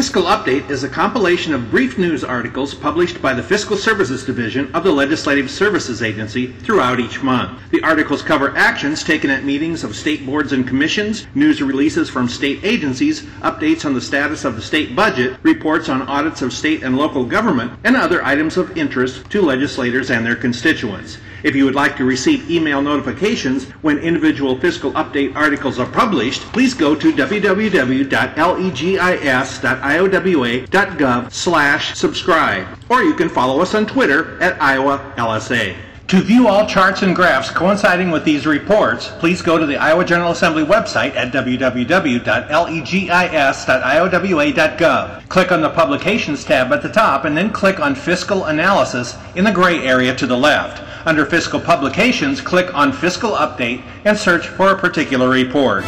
Fiscal Update is a compilation of brief news articles published by the Fiscal Services Division of the Legislative Services Agency throughout each month. The articles cover actions taken at meetings of state boards and commissions, news releases from state agencies, updates on the status of the state budget, reports on audits of state and local government, and other items of interest to legislators and their constituents. If you would like to receive email notifications when individual fiscal update articles are published, please go to www.legis.iowa.gov slash subscribe, or you can follow us on Twitter at Iowa LSA. To view all charts and graphs coinciding with these reports, please go to the Iowa General Assembly website at www.legis.iowa.gov. Click on the Publications tab at the top and then click on Fiscal Analysis in the gray area to the left. Under Fiscal Publications, click on Fiscal Update and search for a particular report.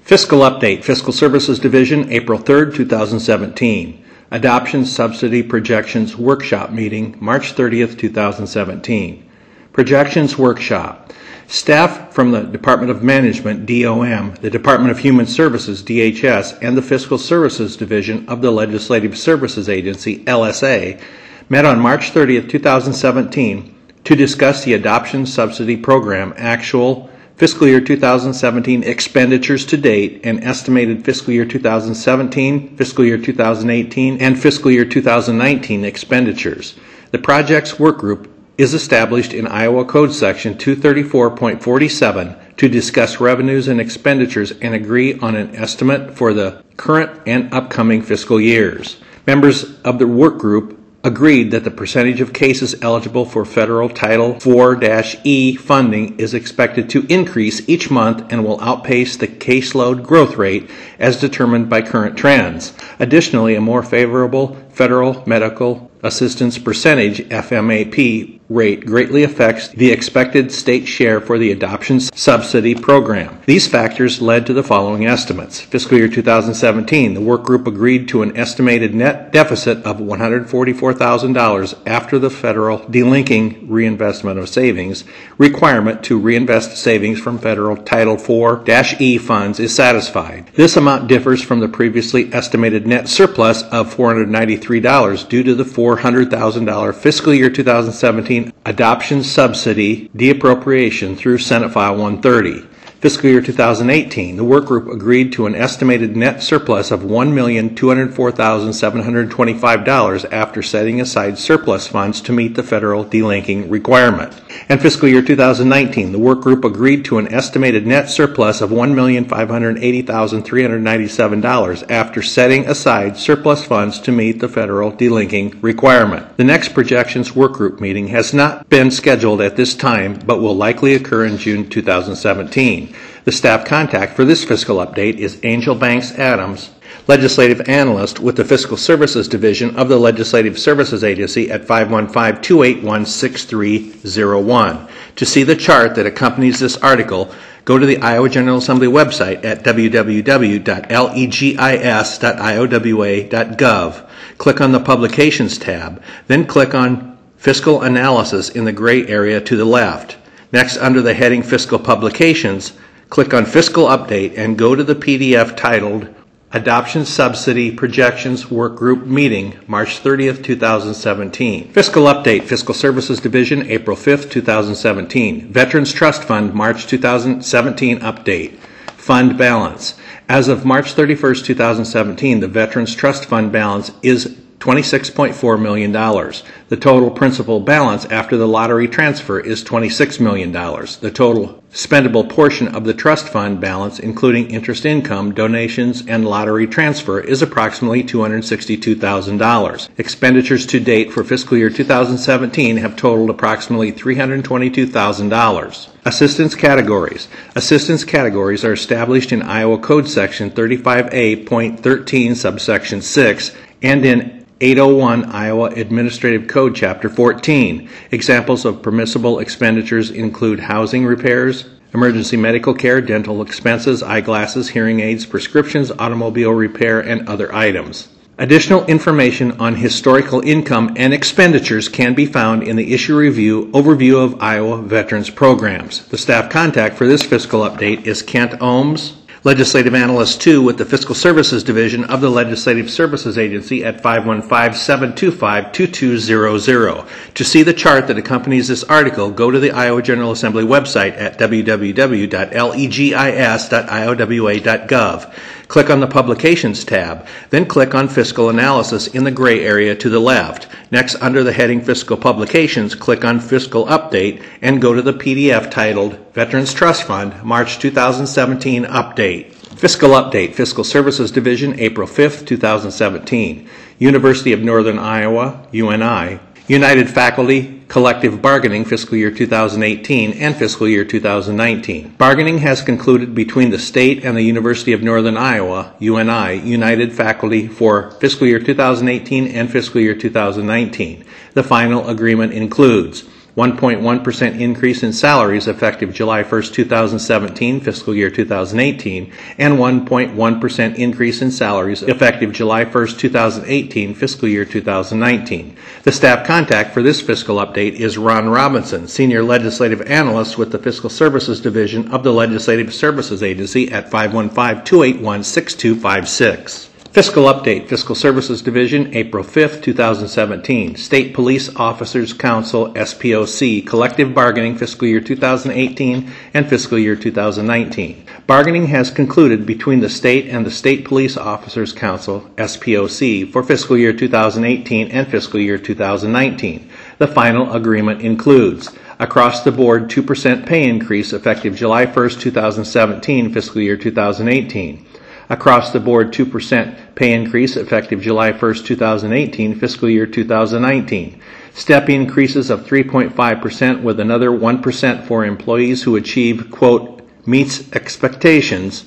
Fiscal Update, Fiscal Services Division, April 3, 2017. Adoption Subsidy Projections Workshop Meeting, March 30th, 2017. Projections Workshop. Staff from the Department of Management, DOM, the Department of Human Services, DHS, and the Fiscal Services Division of the Legislative Services Agency, LSA, met on March 30th, 2017 to discuss the Adoption Subsidy Program actual fiscal year 2017 expenditures to date and estimated fiscal year 2017, fiscal year 2018, and fiscal year 2019 expenditures. The project's work group is established in Iowa Code Section 234.47 to discuss revenues and expenditures and agree on an estimate for the current and upcoming fiscal years. Members of the work group agreed that the percentage of cases eligible for federal Title IV E funding is expected to increase each month and will outpace the caseload growth rate as determined by current trends. Additionally, a more favorable federal medical assistance percentage FMAP rate greatly affects the expected state share for the adoption subsidy program. These factors led to the following estimates. Fiscal year 2017, the work group agreed to an estimated net deficit of $144,000 after the federal delinking reinvestment of savings requirement to reinvest savings from federal Title IV E funds is satisfied. This amount differs from the previously estimated net surplus of $493 due to the $400,000 fiscal year 2017 adoption subsidy deappropriation through Senate File 130. Fiscal year 2018, the work group agreed to an estimated net surplus of $1,204,725 after setting aside surplus funds to meet the federal delinking requirement. And fiscal year 2019, the work group agreed to an estimated net surplus of $1,580,397 after setting aside surplus funds to meet the federal delinking requirement. The next projections work group meeting has not been scheduled at this time but will likely occur in June 2017. The staff contact for this fiscal update is Angel Banks Adams, legislative analyst with the Fiscal Services Division of the Legislative Services Agency at 515 281 6301. To see the chart that accompanies this article, go to the Iowa General Assembly website at www.legis.iowa.gov. Click on the Publications tab, then click on Fiscal Analysis in the gray area to the left. Next, under the heading Fiscal Publications, click on Fiscal Update and go to the PDF titled Adoption Subsidy Projections Work Group Meeting, March 30th, 2017. Fiscal Update, Fiscal Services Division, April 5th, 2017. Veterans Trust Fund, March 2017 Update. Fund Balance. As of March 31st, 2017, the Veterans Trust Fund balance is $26.4 million. The total principal balance after the lottery transfer is $26 million. The total spendable portion of the trust fund balance, including interest income, donations, and lottery transfer, is approximately $262,000. Expenditures to date for fiscal year 2017 have totaled approximately $322,000. Assistance categories. Assistance categories are established in Iowa Code Section 35A.13, subsection 6, and in 801 Iowa Administrative Code Chapter 14. Examples of permissible expenditures include housing repairs, emergency medical care, dental expenses, eyeglasses, hearing aids, prescriptions, automobile repair, and other items. Additional information on historical income and expenditures can be found in the Issue Review Overview of Iowa Veterans Programs. The staff contact for this fiscal update is Kent Ohms, Legislative Analyst 2 with the Fiscal Services Division of the Legislative Services Agency at 515-725-2200. To see the chart that accompanies this article, go to the Iowa General Assembly website at www.legis.iowa.gov. Click on the Publications tab, then click on Fiscal Analysis in the gray area to the left. Next, under the heading Fiscal Publications, click on Fiscal Update and go to the PDF titled Veterans Trust Fund March 2017 Update. Fiscal Update, Fiscal Services Division, April 5th, 2017. University of Northern Iowa, UNI. United Faculty Collective Bargaining fiscal year 2018 and fiscal year 2019. Bargaining has concluded between the state and the University of Northern Iowa, UNI, United Faculty for fiscal year 2018 and fiscal year 2019. The final agreement includes 1.1% increase in salaries effective July 1, 2017, fiscal year 2018, and 1.1% increase in salaries effective July 1, 2018, fiscal year 2019. The staff contact for this fiscal update is Ron Robinson, Senior Legislative Analyst with the Fiscal Services Division of the Legislative Services Agency at 515 281 6256. Fiscal Update, Fiscal Services Division, April 5, 2017. State Police Officers Council, SPOC, Collective Bargaining, Fiscal Year 2018 and Fiscal Year 2019. Bargaining has concluded between the state and the State Police Officers Council, SPOC, for Fiscal Year 2018 and Fiscal Year 2019. The final agreement includes across the board 2% pay increase effective July 1, 2017, Fiscal Year 2018 across the board 2% pay increase effective July 1, 2018, fiscal year 2019. Step increases of 3.5% with another 1% for employees who achieve, quote, meets expectations,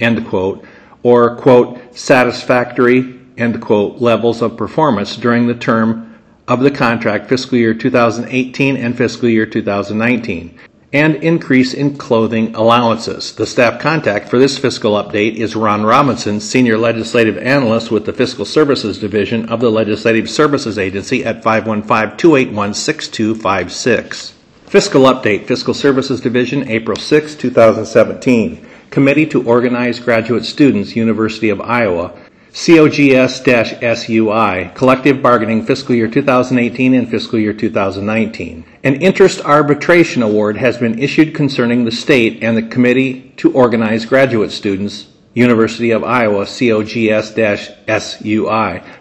end quote, or, quote, satisfactory, end quote, levels of performance during the term of the contract fiscal year 2018 and fiscal year 2019 and increase in clothing allowances. The staff contact for this fiscal update is Ron Robinson, Senior Legislative Analyst with the Fiscal Services Division of the Legislative Services Agency at 515 281 6256. Fiscal Update, Fiscal Services Division, April 6, 2017. Committee to Organize Graduate Students, University of Iowa, COGS-SUI, Collective Bargaining Fiscal Year 2018 and Fiscal Year 2019. An interest arbitration award has been issued concerning the state and the Committee to Organize Graduate Students, University of Iowa, COGS-SUI,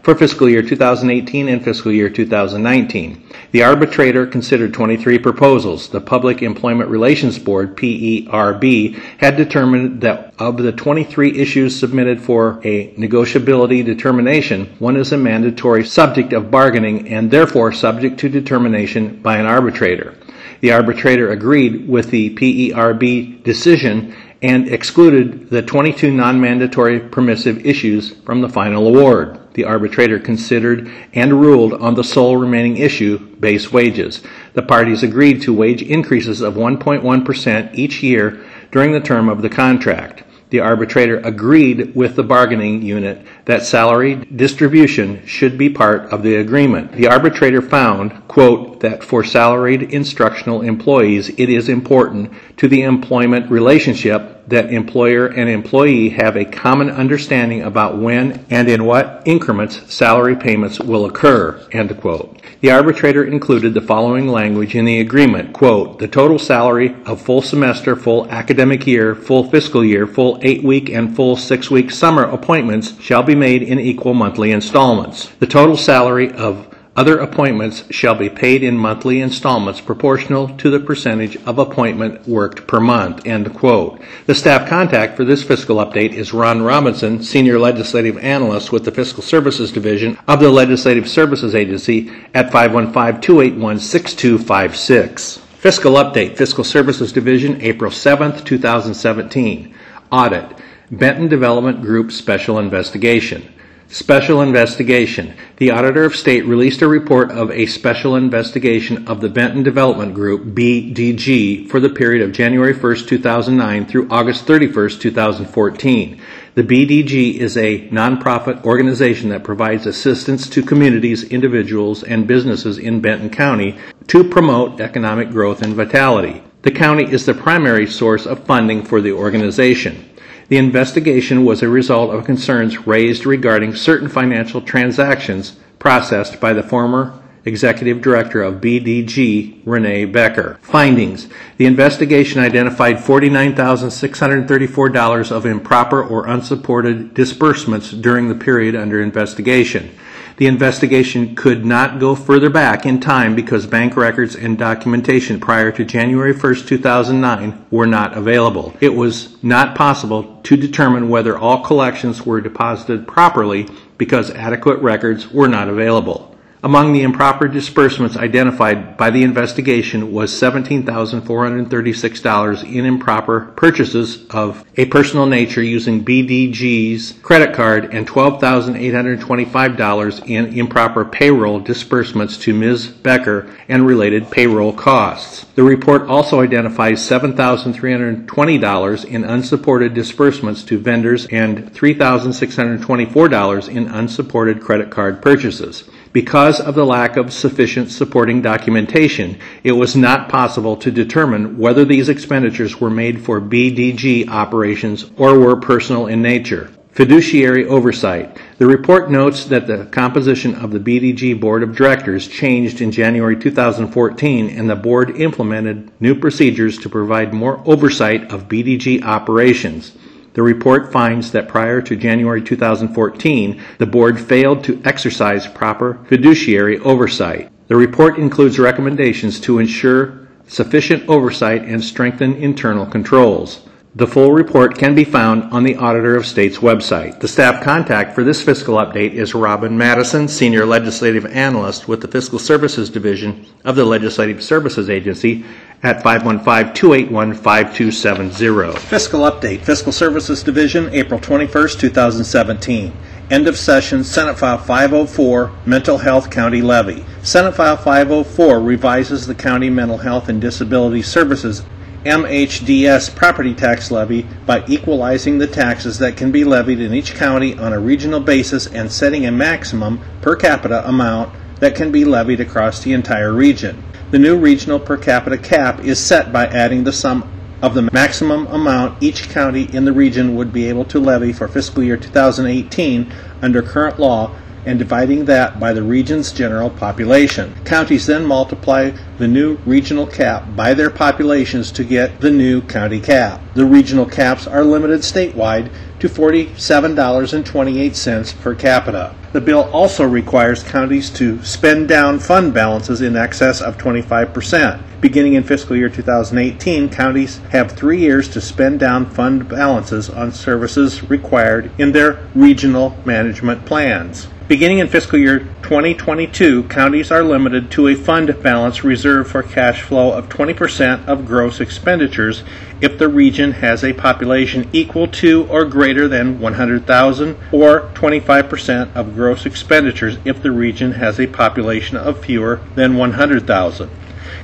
for fiscal year 2018 and fiscal year 2019. The arbitrator considered 23 proposals. The Public Employment Relations Board, PERB, had determined that of the 23 issues submitted for a negotiability determination, one is a mandatory subject of bargaining and therefore subject to determination by an arbitrator. The arbitrator agreed with the PERB decision and excluded the 22 non-mandatory permissive issues from the final award. The arbitrator considered and ruled on the sole remaining issue, base wages. The parties agreed to wage increases of 1.1% each year during the term of the contract. The arbitrator agreed with the bargaining unit that salary distribution should be part of the agreement. The arbitrator found, quote, that for salaried instructional employees, it is important to the employment relationship that employer and employee have a common understanding about when and in what increments salary payments will occur, end quote. The arbitrator included the following language in the agreement, quote, the total salary of full semester, full academic year, full fiscal year, full eight week and full six week summer appointments shall be made in equal monthly installments. The total salary of other appointments shall be paid in monthly installments proportional to the percentage of appointment worked per month. End quote. The staff contact for this fiscal update is Ron Robinson, Senior Legislative Analyst with the Fiscal Services Division of the Legislative Services Agency at 515 281 6256. Fiscal Update, Fiscal Services Division, April 7th, 2017. Audit, Benton Development Group Special Investigation. Special investigation. The Auditor of State released a report of a special investigation of the Benton Development Group, BDG, for the period of January 1, 2009 through August 31, 2014. The BDG is a nonprofit organization that provides assistance to communities, individuals, and businesses in Benton County to promote economic growth and vitality. The county is the primary source of funding for the organization. The investigation was a result of concerns raised regarding certain financial transactions processed by the former Executive Director of BDG, Renee Becker. Findings The investigation identified $49,634 of improper or unsupported disbursements during the period under investigation. The investigation could not go further back in time because bank records and documentation prior to January 1, 2009 were not available. It was not possible to determine whether all collections were deposited properly because adequate records were not available. Among the improper disbursements identified by the investigation was $17,436 in improper purchases of a personal nature using BDG's credit card and $12,825 in improper payroll disbursements to Ms. Becker and related payroll costs. The report also identifies $7,320 in unsupported disbursements to vendors and $3,624 in unsupported credit card purchases. Because of the lack of sufficient supporting documentation, it was not possible to determine whether these expenditures were made for BDG operations or were personal in nature. Fiduciary oversight. The report notes that the composition of the BDG Board of Directors changed in January 2014 and the board implemented new procedures to provide more oversight of BDG operations. The report finds that prior to January 2014, the board failed to exercise proper fiduciary oversight. The report includes recommendations to ensure sufficient oversight and strengthen internal controls. The full report can be found on the Auditor of State's website. The staff contact for this fiscal update is Robin Madison, Senior Legislative Analyst with the Fiscal Services Division of the Legislative Services Agency at 515-281-5270. Fiscal update, Fiscal Services Division, April 21st, 2017. End of session, Senate File 504, Mental Health County Levy. Senate File 504 revises the County Mental Health and Disability Services MHDS property tax levy by equalizing the taxes that can be levied in each county on a regional basis and setting a maximum per capita amount that can be levied across the entire region. The new regional per capita cap is set by adding the sum of the maximum amount each county in the region would be able to levy for fiscal year 2018 under current law and dividing that by the region's general population. Counties then multiply the new regional cap by their populations to get the new county cap. The regional caps are limited statewide to $47.28 per capita. The bill also requires counties to spend down fund balances in excess of 25%. Beginning in fiscal year 2018, counties have three years to spend down fund balances on services required in their regional management plans. Beginning in fiscal year 2022, counties are limited to a fund balance reserved for cash flow of 20% of gross expenditures if the region has a population equal to or greater than 100,000 or 25% of gross expenditures if the region has a population of fewer than 100,000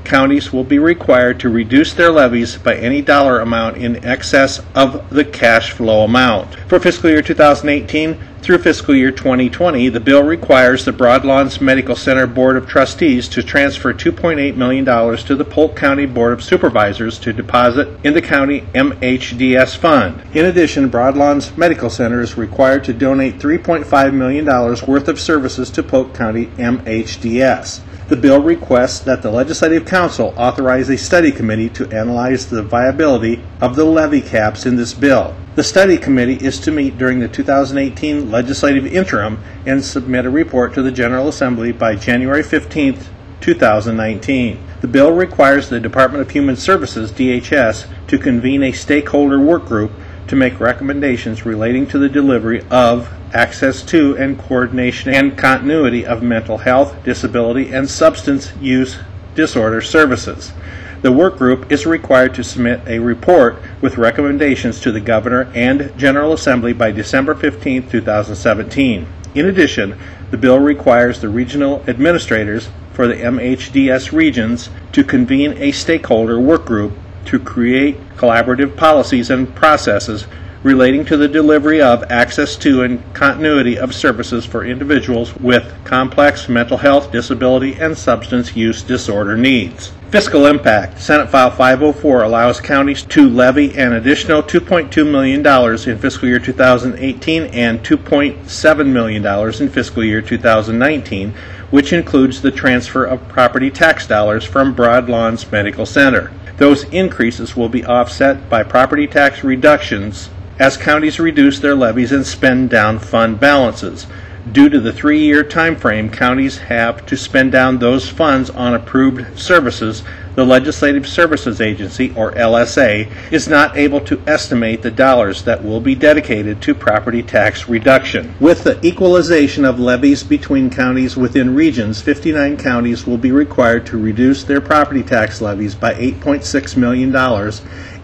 counties will be required to reduce their levies by any dollar amount in excess of the cash flow amount. For fiscal year 2018 through fiscal year 2020, the bill requires the Broadlawns Medical Center Board of Trustees to transfer $2.8 million to the Polk County Board of Supervisors to deposit in the county MHDS fund. In addition, Broadlawns Medical Center is required to donate $3.5 million worth of services to Polk County MHDS. The bill requests that the Legislative Council authorize a study committee to analyze the viability of the levy caps in this bill. The study committee is to meet during the 2018 legislative interim and submit a report to the General Assembly by January 15, 2019. The bill requires the Department of Human Services, DHS, to convene a stakeholder work group to make recommendations relating to the delivery of access to and coordination and continuity of mental health, disability, and substance use disorder services. The work group is required to submit a report with recommendations to the Governor and General Assembly by December 15, 2017. In addition, the bill requires the regional administrators for the MHDS regions to convene a stakeholder work group to create collaborative policies and processes relating to the delivery of, access to, and continuity of services for individuals with complex mental health, disability, and substance use disorder needs. Fiscal impact. Senate File 504 allows counties to levy an additional $2.2 million in fiscal year 2018 and $2.7 million in fiscal year 2019, which includes the transfer of property tax dollars from Broadlawns Medical Center. Those increases will be offset by property tax reductions as counties reduce their levies and spend down fund balances. Due to the three-year time frame counties have to spend down those funds on approved services, the Legislative Services Agency, or LSA, is not able to estimate the dollars that will be dedicated to property tax reduction. With the equalization of levies between counties within regions, 59 counties will be required to reduce their property tax levies by $8.6 million,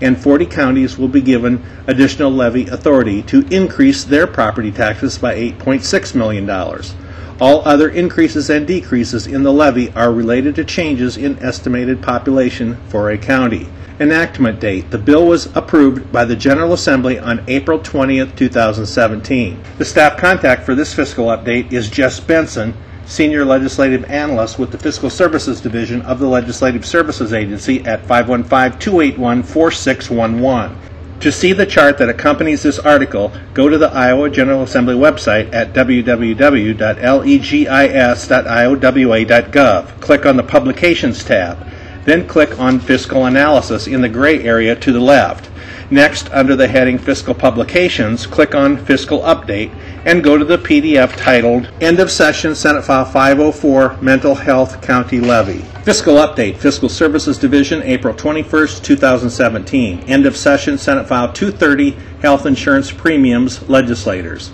and 40 counties will be given additional levy authority to increase their property taxes by $8.6 million. All other increases and decreases in the levy are related to changes in estimated population for a county. Enactment date. The bill was approved by the General Assembly on April 20, 2017. The staff contact for this fiscal update is Jess Benson, Senior Legislative Analyst with the Fiscal Services Division of the Legislative Services Agency at 515 281 4611. To see the chart that accompanies this article, go to the Iowa General Assembly website at www.legis.iowa.gov. Click on the Publications tab. Then click on Fiscal Analysis in the gray area to the left. Next, under the heading Fiscal Publications, click on Fiscal Update and go to the PDF titled End of Session Senate File 504 Mental Health County Levy. Fiscal Update Fiscal Services Division, April 21st, 2017. End of Session Senate File 230 Health Insurance Premiums Legislators.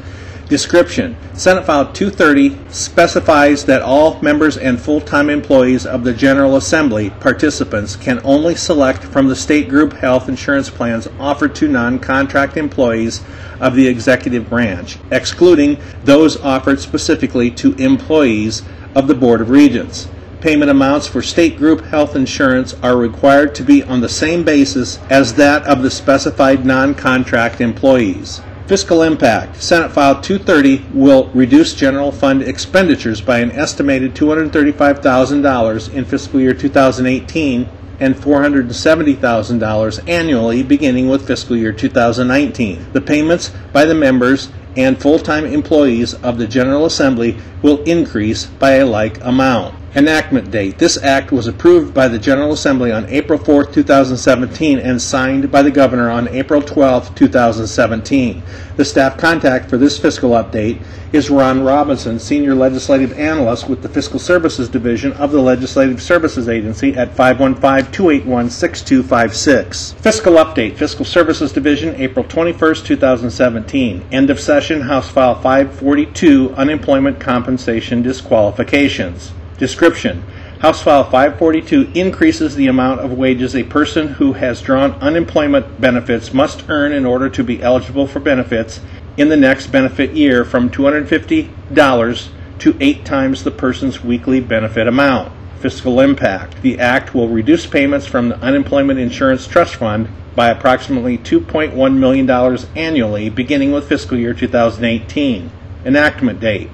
Description Senate File 230 specifies that all members and full time employees of the General Assembly participants can only select from the state group health insurance plans offered to non contract employees of the executive branch, excluding those offered specifically to employees of the Board of Regents. Payment amounts for state group health insurance are required to be on the same basis as that of the specified non contract employees. Fiscal impact. Senate File 230 will reduce general fund expenditures by an estimated $235,000 in fiscal year 2018 and $470,000 annually beginning with fiscal year 2019. The payments by the members and full-time employees of the General Assembly will increase by a like amount. Enactment date. This act was approved by the General Assembly on April 4, 2017 and signed by the Governor on April 12, 2017. The staff contact for this fiscal update is Ron Robinson, Senior Legislative Analyst with the Fiscal Services Division of the Legislative Services Agency at 515-281-6256. Fiscal update. Fiscal Services Division, April 21, 2017. End of session, House File 542, Unemployment Compensation Disqualifications. Description House File 542 increases the amount of wages a person who has drawn unemployment benefits must earn in order to be eligible for benefits in the next benefit year from $250 to eight times the person's weekly benefit amount. Fiscal impact The Act will reduce payments from the Unemployment Insurance Trust Fund by approximately $2.1 million annually beginning with fiscal year 2018. Enactment date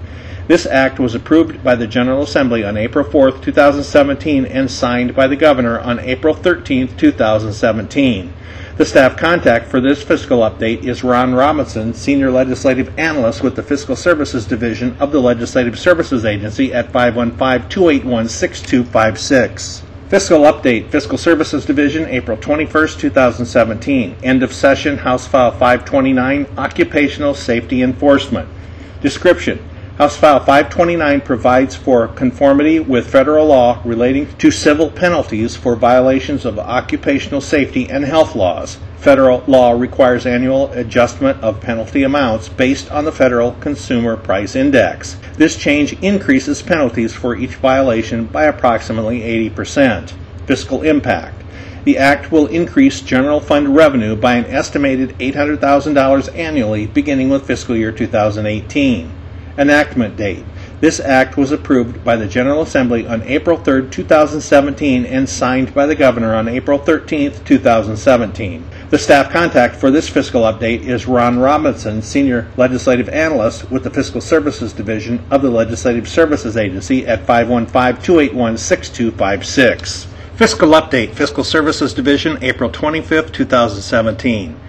this act was approved by the General Assembly on April 4, 2017, and signed by the Governor on April 13, 2017. The staff contact for this fiscal update is Ron Robinson, Senior Legislative Analyst with the Fiscal Services Division of the Legislative Services Agency at 515 281 6256. Fiscal Update, Fiscal Services Division, April 21, 2017. End of session, House File 529, Occupational Safety Enforcement. Description House File 529 provides for conformity with federal law relating to civil penalties for violations of occupational safety and health laws. Federal law requires annual adjustment of penalty amounts based on the Federal Consumer Price Index. This change increases penalties for each violation by approximately 80%. Fiscal impact. The Act will increase general fund revenue by an estimated $800,000 annually beginning with fiscal year 2018. Enactment date. This act was approved by the General Assembly on April 3, 2017, and signed by the Governor on April 13, 2017. The staff contact for this fiscal update is Ron Robinson, Senior Legislative Analyst with the Fiscal Services Division of the Legislative Services Agency at 515-281-6256. Fiscal Update, Fiscal Services Division, April 25, 2017.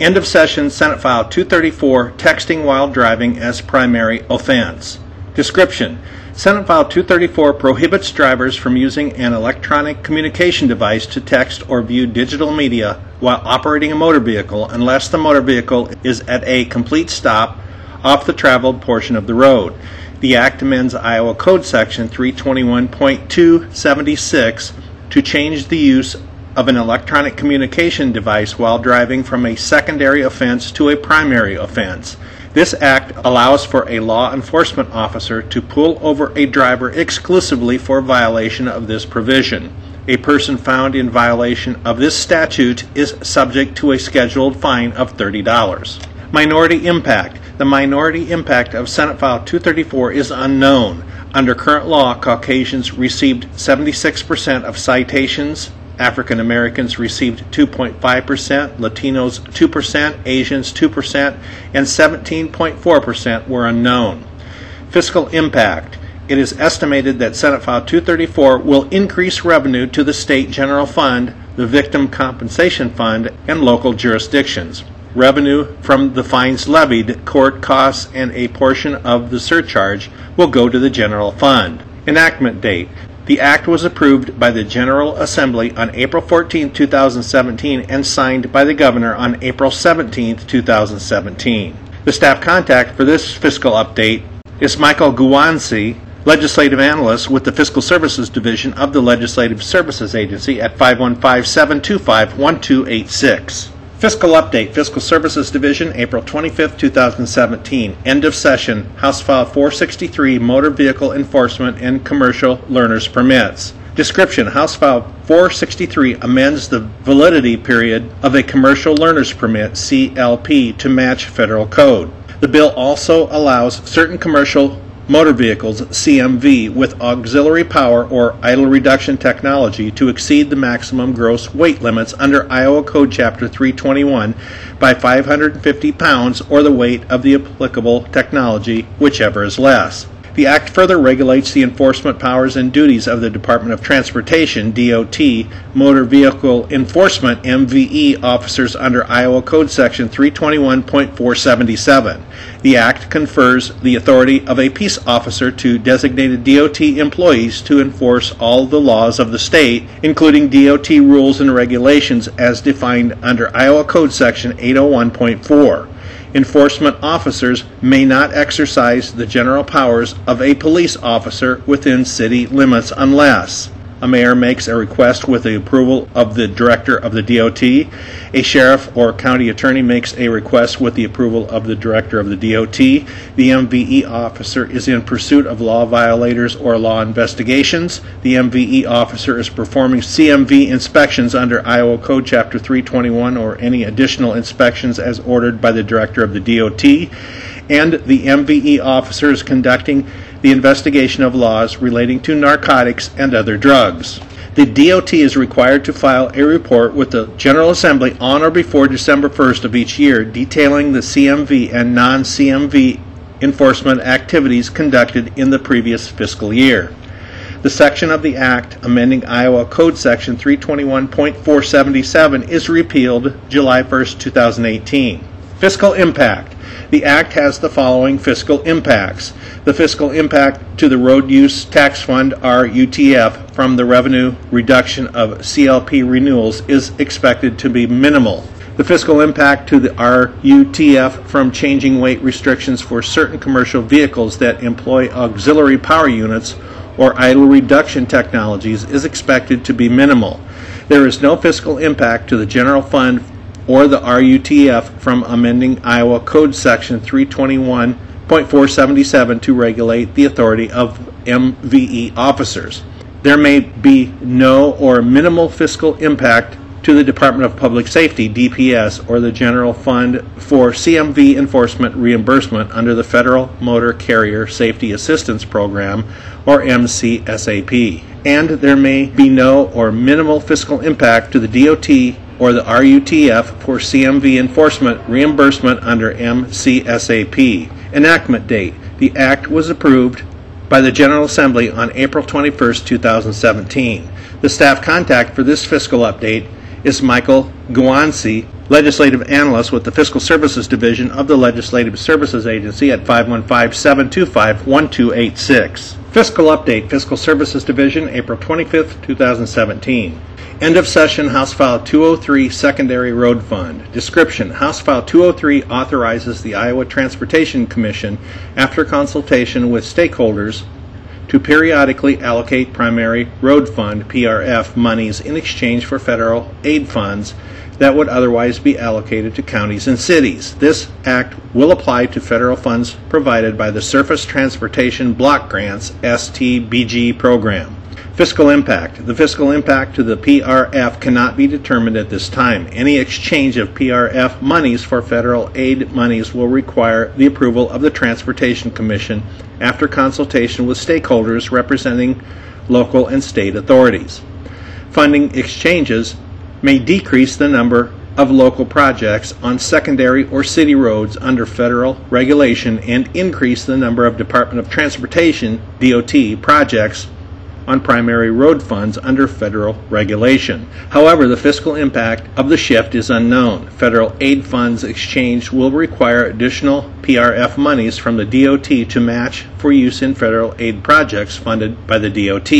End of session, Senate File 234, texting while driving as primary offense. Description Senate File 234 prohibits drivers from using an electronic communication device to text or view digital media while operating a motor vehicle unless the motor vehicle is at a complete stop off the traveled portion of the road. The Act amends Iowa Code Section 321.276 to change the use of an electronic communication device while driving from a secondary offense to a primary offense. This act allows for a law enforcement officer to pull over a driver exclusively for violation of this provision. A person found in violation of this statute is subject to a scheduled fine of $30. Minority impact. The minority impact of Senate File 234 is unknown. Under current law, Caucasians received 76% of citations, African Americans received 2.5%, Latinos 2%, Asians 2%, and 17.4% were unknown. Fiscal impact. It is estimated that Senate File 234 will increase revenue to the state general fund, the victim compensation fund, and local jurisdictions. Revenue from the fines levied, court costs, and a portion of the surcharge will go to the general fund. Enactment date. The act was approved by the General Assembly on April 14, 2017, and signed by the Governor on April 17, 2017. The staff contact for this fiscal update is Michael Guanci, Legislative Analyst with the Fiscal Services Division of the Legislative Services Agency at 515 725 1286. Fiscal Update, Fiscal Services Division, April 25, 2017. End of session, House File 463, Motor Vehicle Enforcement and Commercial Learners Permits. Description House File 463 amends the validity period of a Commercial Learner's Permit, CLP, to match federal code. The bill also allows certain commercial motor vehicles, CMV, with auxiliary power or idle reduction technology to exceed the maximum gross weight limits under Iowa Code Chapter 321 by 550 pounds or the weight of the applicable technology, whichever is less. The Act further regulates the enforcement powers and duties of the Department of Transportation, DOT, Motor Vehicle Enforcement, MVE, officers under Iowa Code Section 321.477. The Act confers the authority of a peace officer to designated DOT employees to enforce all the laws of the state, including DOT rules and regulations as defined under Iowa Code Section 801.4 enforcement officers may not exercise the general powers of a police officer within city limits unless a mayor makes a request with the approval of the director of the DOT, a sheriff or county attorney makes a request with the approval of the director of the DOT, the MVE officer is in pursuit of law violators or law investigations, the MVE officer is performing CMV inspections under Iowa Code Chapter 321 or any additional inspections as ordered by the director of the DOT, and the MVE officer is conducting the investigation of laws relating to narcotics and other drugs. The DOT is required to file a report with the General Assembly on or before December 1st of each year detailing the CMV and non CMV enforcement activities conducted in the previous fiscal year. The section of the Act amending Iowa Code Section 321.477 is repealed July 1st, 2018. Fiscal impact. The Act has the following fiscal impacts. The fiscal impact to the Road Use Tax Fund, RUTF, from the revenue reduction of CLP renewals is expected to be minimal. The fiscal impact to the RUTF from changing weight restrictions for certain commercial vehicles that employ auxiliary power units or idle reduction technologies is expected to be minimal. There is no fiscal impact to the general fund or the RUTF from amending Iowa Code Section 321.477 to regulate the authority of MVE officers. There may be no or minimal fiscal impact to the Department of Public Safety, DPS, or the General Fund for CMV enforcement reimbursement under the Federal Motor Carrier Safety Assistance Program, or MCSAP. And there may be no or minimal fiscal impact to the DOT or the RUTF for CMV enforcement reimbursement under MCSAP. Enactment date. The act was approved by the General Assembly on April 21, 2017. The staff contact for this fiscal update is Michael Guanci, Legislative Analyst with the Fiscal Services Division of the Legislative Services Agency at 515-725-1286. Fiscal Update, Fiscal Services Division, April 25, 2017. End of session, House File 203, Secondary Road Fund. Description, House File 203 authorizes the Iowa Transportation Commission, after consultation with stakeholders, to periodically allocate primary road fund PRF monies in exchange for federal aid funds that would otherwise be allocated to counties and cities. This act will apply to federal funds provided by the Surface Transportation Block Grants STBG program. Fiscal impact. The fiscal impact to the PRF cannot be determined at this time. Any exchange of PRF monies for federal aid monies will require the approval of the Transportation Commission after consultation with stakeholders representing local and state authorities. Funding exchanges may decrease the number of local projects on secondary or city roads under federal regulation and increase the number of Department of Transportation DOT projects on primary road funds under federal regulation. However, the fiscal impact of the shift is unknown. Federal aid funds exchanged will require additional PRF monies from the DOT to match for use in federal aid projects funded by the DOT.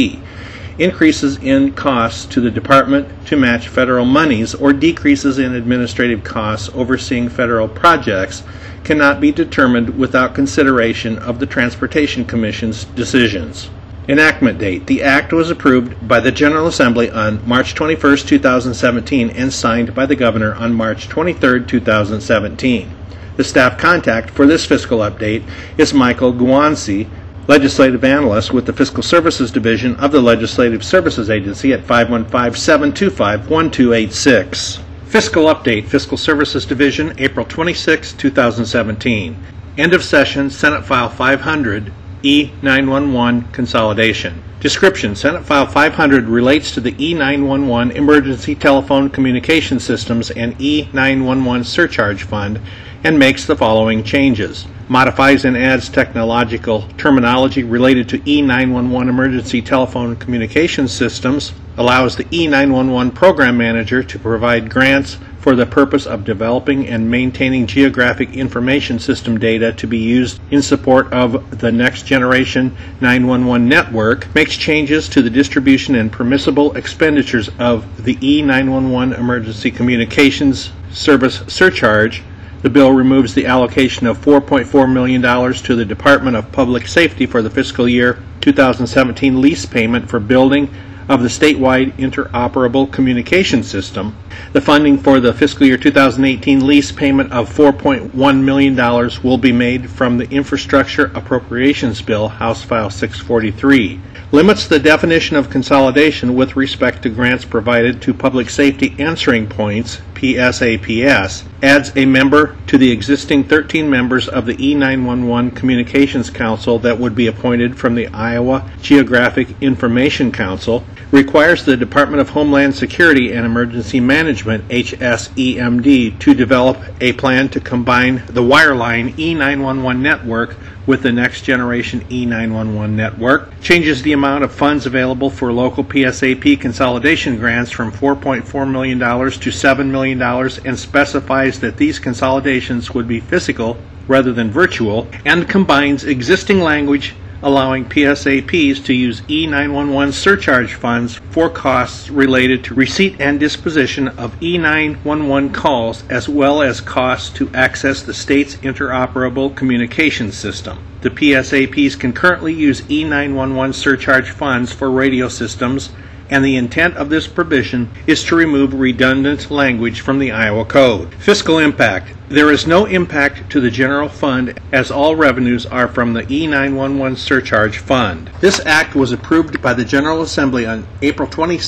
Increases in costs to the department to match federal monies or decreases in administrative costs overseeing federal projects cannot be determined without consideration of the Transportation Commission's decisions. Enactment date. The act was approved by the General Assembly on March 21, 2017, and signed by the Governor on March 23, 2017. The staff contact for this fiscal update is Michael Guanci, Legislative Analyst with the Fiscal Services Division of the Legislative Services Agency at 515-725-1286. Fiscal Update, Fiscal Services Division, April 26, 2017. End of session, Senate File 500, E911 consolidation. Description Senate File 500 relates to the E911 Emergency Telephone Communication Systems and E911 Surcharge Fund and makes the following changes. Modifies and adds technological terminology related to E911 Emergency Telephone Communication Systems. Allows the E911 Program Manager to provide grants for the purpose of developing and maintaining geographic information system data to be used in support of the next generation 911 network, makes changes to the distribution and permissible expenditures of the E911 Emergency Communications Service surcharge. The bill removes the allocation of $4.4 million to the Department of Public Safety for the fiscal year 2017 lease payment for building of the statewide interoperable communication system. The funding for the fiscal year 2018 lease payment of $4.1 million will be made from the Infrastructure Appropriations Bill, House File 643. Limits the definition of consolidation with respect to grants provided to public safety answering points, PSAPS, adds a member to the existing 13 members of the E911 Communications Council that would be appointed from the Iowa Geographic Information Council, requires the Department of Homeland Security and Emergency Management, HSEMD, to develop a plan to combine the wireline E911 network with the next generation E911 network, changes the amount of funds available for local PSAP consolidation grants from $4.4 million to $7 million, and specifies that these consolidations would be physical rather than virtual, and combines existing language allowing PSAPs to use E911 surcharge funds for costs related to receipt and disposition of E911 calls as well as costs to access the state's interoperable communication system. The PSAPs can currently use E911 surcharge funds for radio systems and the intent of this provision is to remove redundant language from the Iowa Code. Fiscal impact. There is no impact to the general fund as all revenues are from the E911 surcharge fund. This act was approved by the General Assembly on April 22,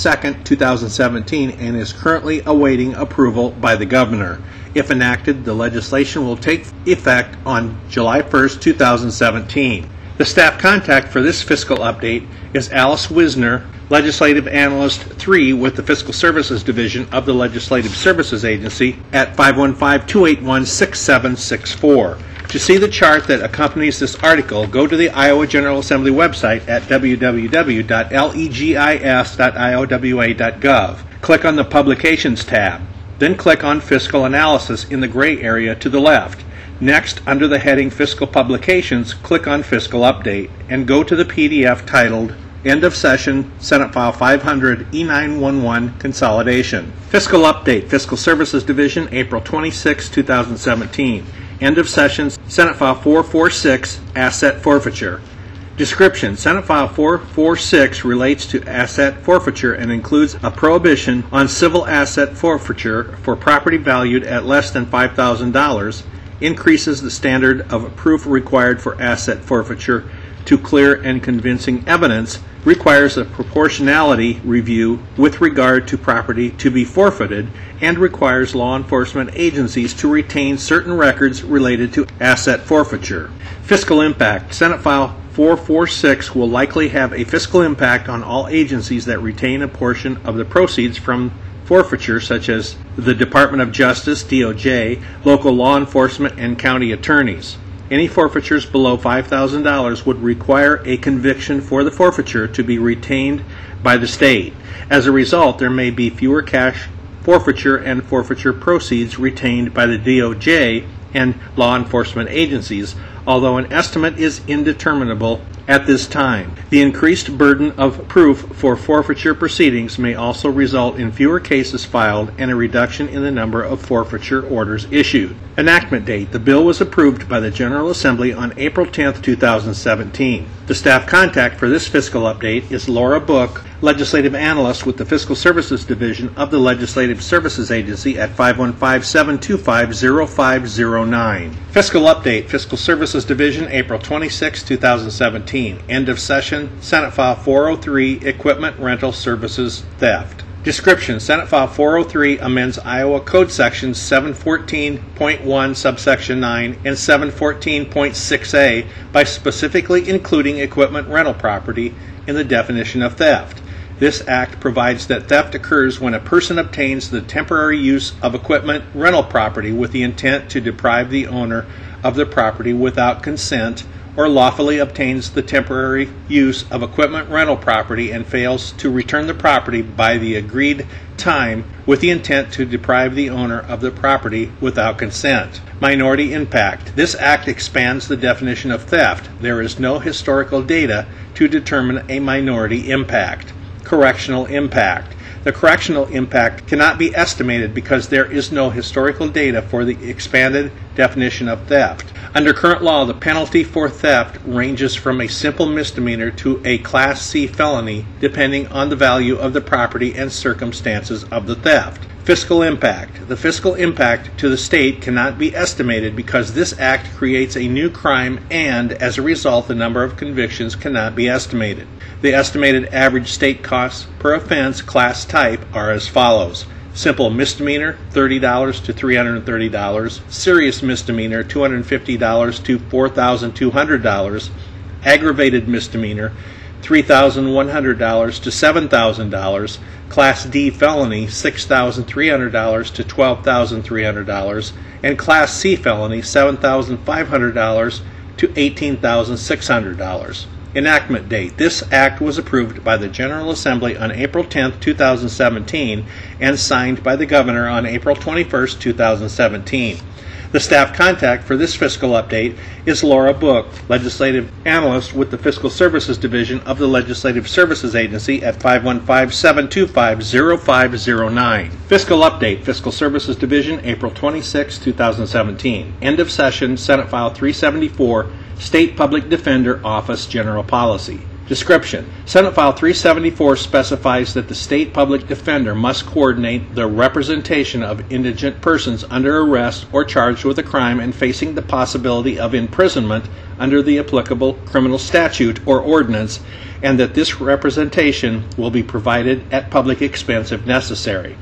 2017 and is currently awaiting approval by the governor. If enacted, the legislation will take effect on July 1, 2017. The staff contact for this fiscal update is Alice Wisner, Legislative Analyst 3 with the Fiscal Services Division of the Legislative Services Agency at 515-281-6764. To see the chart that accompanies this article, go to the Iowa General Assembly website at www.legis.iowa.gov. Click on the Publications tab, then click on Fiscal Analysis in the gray area to the left. Next, under the heading Fiscal Publications, click on Fiscal Update and go to the PDF titled End of Session Senate File 500 E911 Consolidation. Fiscal Update Fiscal Services Division, April 26, 2017. End of Session Senate File 446 Asset Forfeiture. Description Senate File 446 relates to asset forfeiture and includes a prohibition on civil asset forfeiture for property valued at less than $5,000, increases the standard of proof required for asset forfeiture to clear and convincing evidence, requires a proportionality review with regard to property to be forfeited, and requires law enforcement agencies to retain certain records related to asset forfeiture. Fiscal impact Senate File 446 will likely have a fiscal impact on all agencies that retain a portion of the proceeds from forfeiture, such as the Department of Justice, DOJ, local law enforcement, and county attorneys. Any forfeitures below $5,000 would require a conviction for the forfeiture to be retained by the state. As a result, there may be fewer cash forfeiture and forfeiture proceeds retained by the DOJ and law enforcement agencies, although an estimate is indeterminable at this time. The increased burden of proof for forfeiture proceedings may also result in fewer cases filed and a reduction in the number of forfeiture orders issued. Enactment date The bill was approved by the General Assembly on April 10, 2017. The staff contact for this fiscal update is Laura Book, Legislative Analyst with the Fiscal Services Division of the Legislative Services Agency at 515-725-0509. Fiscal Update Fiscal Services Division, April 26, 2017. End of session, Senate File 403, Equipment Rental Services Theft. Description Senate File 403 amends Iowa Code Sections 714.1 subsection 9 and 714.6a by specifically including equipment rental property in the definition of theft. This act provides that theft occurs when a person obtains the temporary use of equipment rental property with the intent to deprive the owner of the property without consent or lawfully obtains the temporary use of equipment rental property and fails to return the property by the agreed time with the intent to deprive the owner of the property without consent. Minority impact. This act expands the definition of theft. There is no historical data to determine a minority impact. Correctional impact. The correctional impact cannot be estimated because there is no historical data for the expanded definition of theft. Under current law, the penalty for theft ranges from a simple misdemeanor to a Class C felony, depending on the value of the property and circumstances of the theft. Fiscal impact. The fiscal impact to the state cannot be estimated because this act creates a new crime and, as a result, the number of convictions cannot be estimated. The estimated average state costs per offense class type are as follows. Simple misdemeanor, $30 to $330. Serious misdemeanor, $250 to $4,200. Aggravated misdemeanor, $3,100 to $7,000. Class D felony, $6,300 to $12,300. And Class C felony, $7,500 to $18,600. Enactment date. This act was approved by the General Assembly on April 10, 2017, and signed by the Governor on April 21, 2017. The staff contact for this fiscal update is Laura Book, Legislative Analyst with the Fiscal Services Division of the Legislative Services Agency at 515-725-0509. Fiscal Update, Fiscal Services Division, April 26, 2017. End of session, Senate File 374, State Public Defender Office General Policy. Description Senate File 374 specifies that the State Public Defender must coordinate the representation of indigent persons under arrest or charged with a crime and facing the possibility of imprisonment under the applicable criminal statute or ordinance, and that this representation will be provided at public expense if necessary.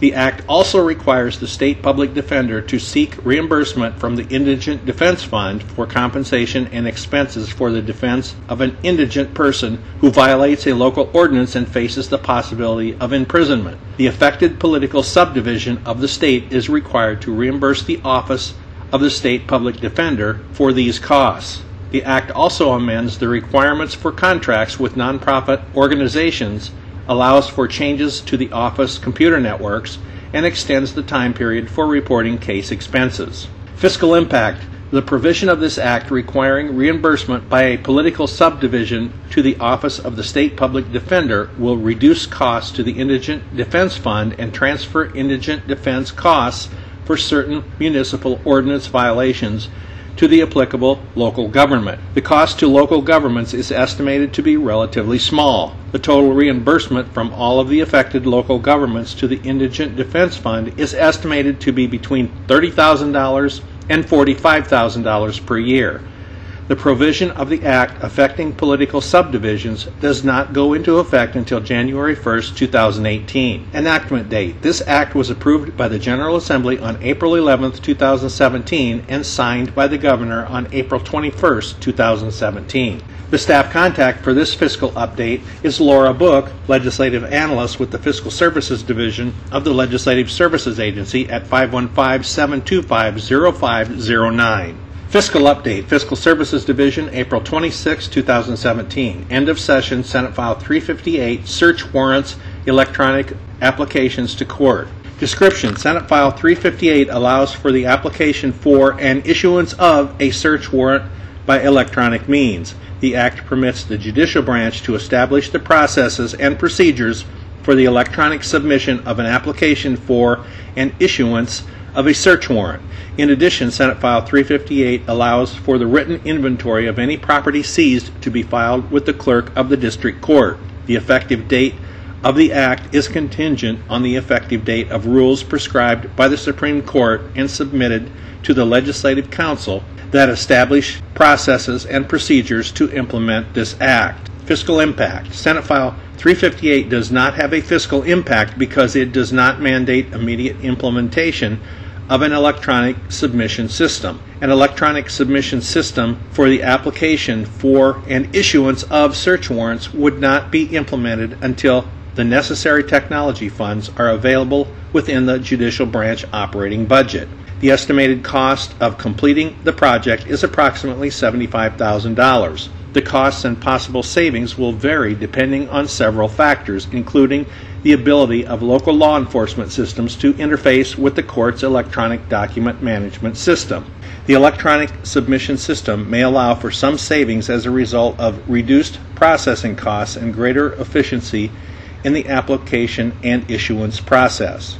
The Act also requires the state public defender to seek reimbursement from the Indigent Defense Fund for compensation and expenses for the defense of an indigent person who violates a local ordinance and faces the possibility of imprisonment. The affected political subdivision of the state is required to reimburse the office of the state public defender for these costs. The Act also amends the requirements for contracts with nonprofit organizations, allows for changes to the office computer networks, and extends the time period for reporting case expenses. Fiscal impact. The provision of this act requiring reimbursement by a political subdivision to the Office of the State Public Defender will reduce costs to the Indigent Defense Fund and transfer indigent defense costs for certain municipal ordinance violations to the applicable local government. The cost to local governments is estimated to be relatively small. The total reimbursement from all of the affected local governments to the Indigent Defense Fund is estimated to be between $30,000 and $45,000 per year. The provision of the Act affecting political subdivisions does not go into effect until January 1, 2018. Enactment date. This Act was approved by the General Assembly on April 11, 2017, and signed by the Governor on April 21, 2017. The staff contact for this fiscal update is Laura Book, Legislative Analyst with the Fiscal Services Division of the Legislative Services Agency at 515 725 0509. Fiscal update, Fiscal Services Division, April 26, 2017. End of session, Senate File 358, search warrants, electronic applications to court. Description, Senate File 358 allows for the application for and issuance of a search warrant by electronic means. The Act permits the judicial branch to establish the processes and procedures for the electronic submission of an application for and issuance of a search warrant. In addition, Senate File 358 allows for the written inventory of any property seized to be filed with the clerk of the district court. The effective date of the act is contingent on the effective date of rules prescribed by the Supreme Court and submitted to the Legislative Council that establish processes and procedures to implement this act. Fiscal impact. Senate File 358 does not have a fiscal impact because it does not mandate immediate implementation of an electronic submission system. An electronic submission system for the application for and issuance of search warrants would not be implemented until the necessary technology funds are available within the judicial branch operating budget. The estimated cost of completing the project is approximately $75,000. The costs and possible savings will vary depending on several factors, including the ability of local law enforcement systems to interface with the court's electronic document management system. The electronic submission system may allow for some savings as a result of reduced processing costs and greater efficiency in the application and issuance process.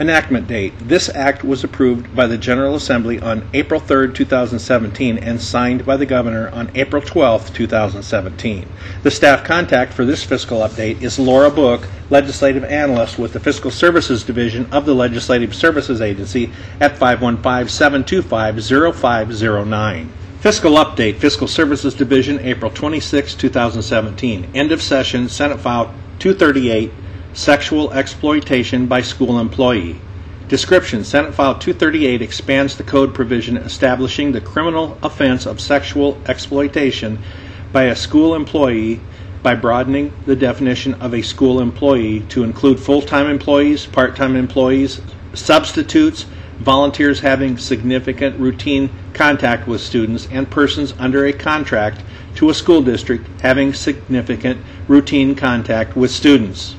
Enactment date. This act was approved by the General Assembly on April 3, 2017, and signed by the Governor on April 12, 2017. The staff contact for this fiscal update is Laura Book, Legislative Analyst with the Fiscal Services Division of the Legislative Services Agency at 515 725 0509. Fiscal Update, Fiscal Services Division, April 26, 2017. End of session, Senate File 238, Sexual Exploitation by School Employee. Description Senate File 238 expands the code provision establishing the criminal offense of sexual exploitation by a school employee by broadening the definition of a school employee to include full time employees, part time employees, substitutes, volunteers having significant routine contact with students, and persons under a contract to a school district having significant routine contact with students.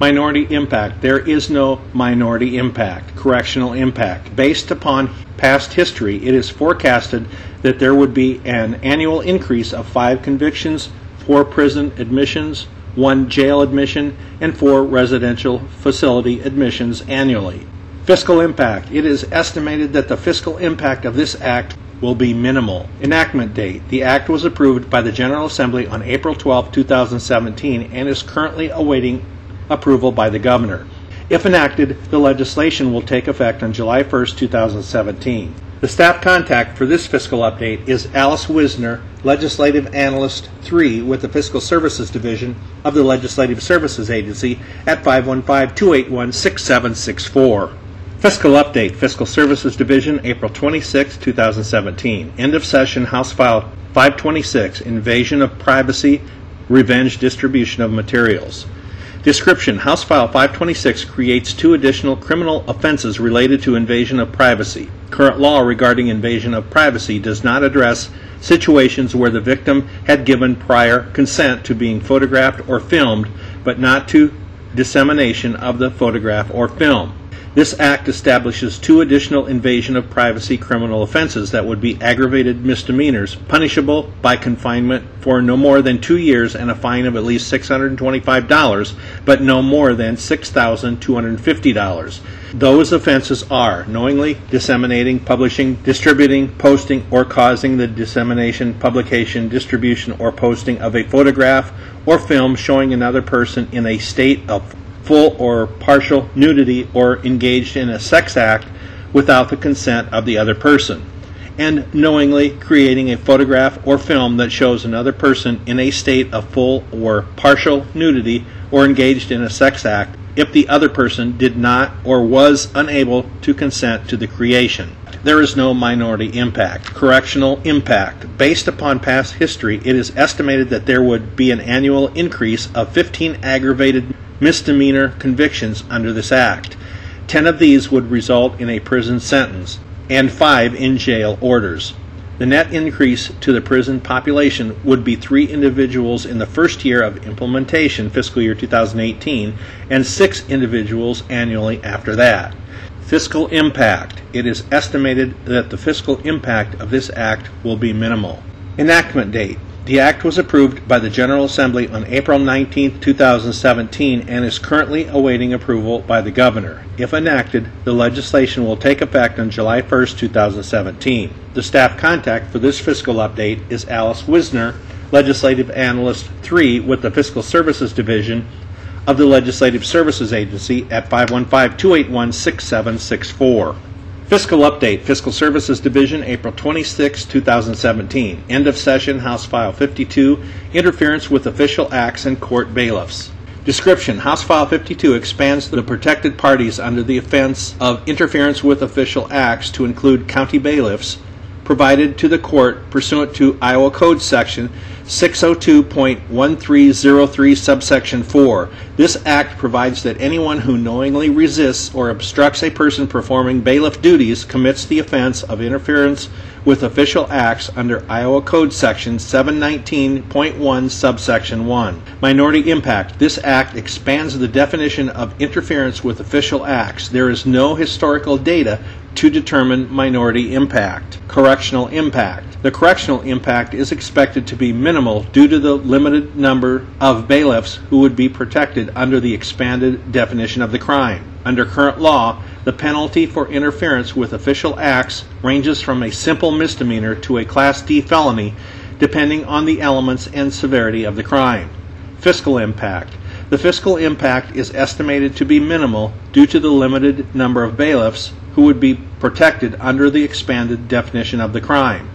Minority impact. There is no minority impact, correctional impact. Based upon past history, it is forecasted that there would be an annual increase of five convictions, four prison admissions, one jail admission, and four residential facility admissions annually. Fiscal impact. It is estimated that the fiscal impact of this act will be minimal. Enactment date. The act was approved by the General Assembly on April 12, 2017, and is currently awaiting approval by the governor. If enacted, the legislation will take effect on July 1, 2017. The staff contact for this fiscal update is Alice Wisner, Legislative Analyst 3 with the Fiscal Services Division of the Legislative Services Agency at 515-281-6764. Fiscal Update, Fiscal Services Division, April 26, 2017. End of session, House File 526, Invasion of Privacy, Revenge Distribution of Materials. Description House File 526 creates two additional criminal offenses related to invasion of privacy. Current law regarding invasion of privacy does not address situations where the victim had given prior consent to being photographed or filmed, but not to dissemination of the photograph or film. This act establishes two additional invasion of privacy criminal offenses that would be aggravated misdemeanors, punishable by confinement for no more than two years and a fine of at least $625, but no more than $6,250. Those offenses are knowingly disseminating, publishing, distributing, posting, or causing the dissemination, publication, distribution, or posting of a photograph or film showing another person in a state of full or partial nudity or engaged in a sex act without the consent of the other person, and knowingly creating a photograph or film that shows another person in a state of full or partial nudity or engaged in a sex act if the other person did not or was unable to consent to the creation. There is no minority impact. Correctional impact. Based upon past history, it is estimated that there would be an annual increase of 15 aggravated misdemeanor convictions under this act. Ten of these would result in a prison sentence, and five in jail orders. The net increase to the prison population would be three individuals in the first year of implementation, fiscal year 2018, and six individuals annually after that. Fiscal impact. It is estimated that the fiscal impact of this act will be minimal. Enactment date. The act was approved by the General Assembly on April 19, 2017, and is currently awaiting approval by the Governor. If enacted, the legislation will take effect on July 1, 2017. The staff contact for this fiscal update is Alice Wisner, Legislative Analyst 3 with the Fiscal Services Division of the Legislative Services Agency at 515 281 6764. Fiscal Update, Fiscal Services Division, April 26, 2017. End of session, House File 52, Interference with Official Acts and Court Bailiffs. Description House File 52 expands the protected parties under the offense of interference with official acts to include county bailiffs provided to the court pursuant to Iowa Code Section 602.1303 subsection 4. This act provides that anyone who knowingly resists or obstructs a person performing bailiff duties commits the offense of interference with official acts under Iowa Code Section 719.1 subsection 1. Minority impact. This act expands the definition of interference with official acts. There is no historical data to determine minority impact. Correctional impact. The correctional impact is expected to be minimal due to the limited number of bailiffs who would be protected under the expanded definition of the crime. Under current law, the penalty for interference with official acts ranges from a simple misdemeanor to a Class D felony, depending on the elements and severity of the crime. Fiscal impact. The fiscal impact is estimated to be minimal due to the limited number of bailiffs who would be protected under the expanded definition of the crime.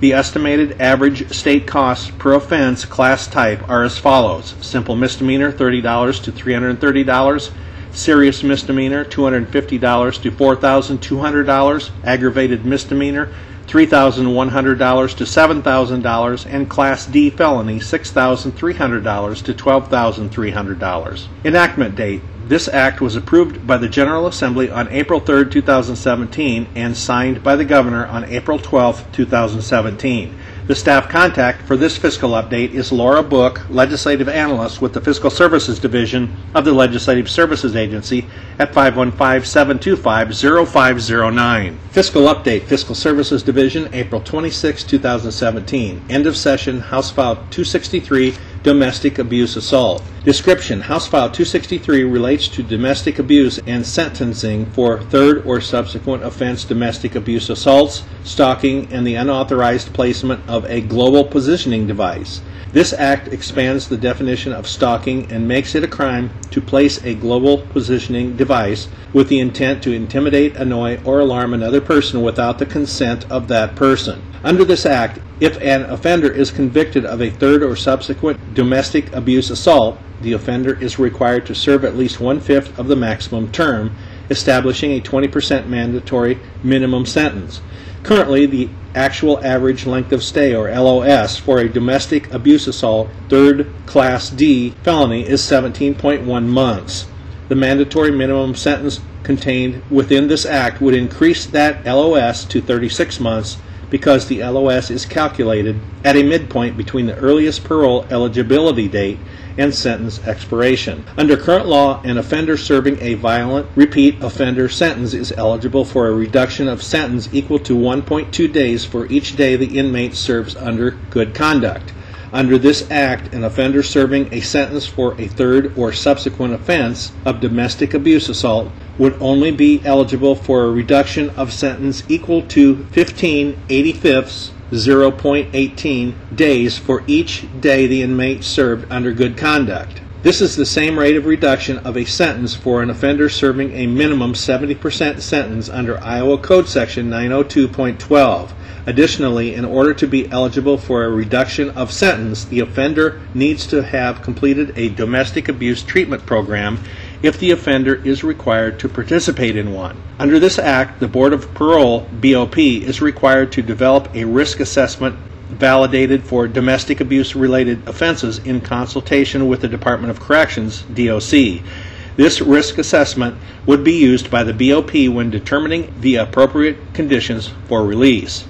The estimated average state costs per offense class type are as follows. Simple misdemeanor $30 to $330, serious misdemeanor $250 to $4,200, aggravated misdemeanor $3,100 to $7,000, and Class D felony $6,300 to $12,300. Enactment date this act was approved by the General Assembly on April 3, 2017, and signed by the Governor on April 12, 2017. The staff contact for this fiscal update is Laura Book, Legislative Analyst with the Fiscal Services Division of the Legislative Services Agency at 515-725-0509. Fiscal Update, Fiscal Services Division, April 26, 2017. End of session, House File 263, domestic abuse assault. Description House File 263 relates to domestic abuse and sentencing for third or subsequent offense domestic abuse assaults, stalking, and the unauthorized placement of a global positioning device. This act expands the definition of stalking and makes it a crime to place a global positioning device with the intent to intimidate, annoy, or alarm another person without the consent of that person. Under this act, if an offender is convicted of a third or subsequent domestic abuse assault, the offender is required to serve at least one fifth of the maximum term, establishing a 20% mandatory minimum sentence. Currently, the actual average length of stay, or LOS, for a domestic abuse assault third class D felony is 17.1 months. The mandatory minimum sentence contained within this act would increase that LOS to 36 months because the LOS is calculated at a midpoint between the earliest parole eligibility date and sentence expiration. Under current law, an offender serving a violent repeat offender sentence is eligible for a reduction of sentence equal to 1.2 days for each day the inmate serves under good conduct. Under this act, an offender serving a sentence for a third or subsequent offense of domestic abuse assault would only be eligible for a reduction of sentence equal to 15 85ths 0.18 days for each day the inmate served under good conduct. This is the same rate of reduction of a sentence for an offender serving a minimum 70% sentence under Iowa Code Section 902.12. Additionally, in order to be eligible for a reduction of sentence, the offender needs to have completed a domestic abuse treatment program if the offender is required to participate in one. Under this act, the Board of Parole, BOP, is required to develop a risk assessment validated for domestic abuse related offenses in consultation with the Department of Corrections, DOC. This risk assessment would be used by the BOP when determining the appropriate conditions for release.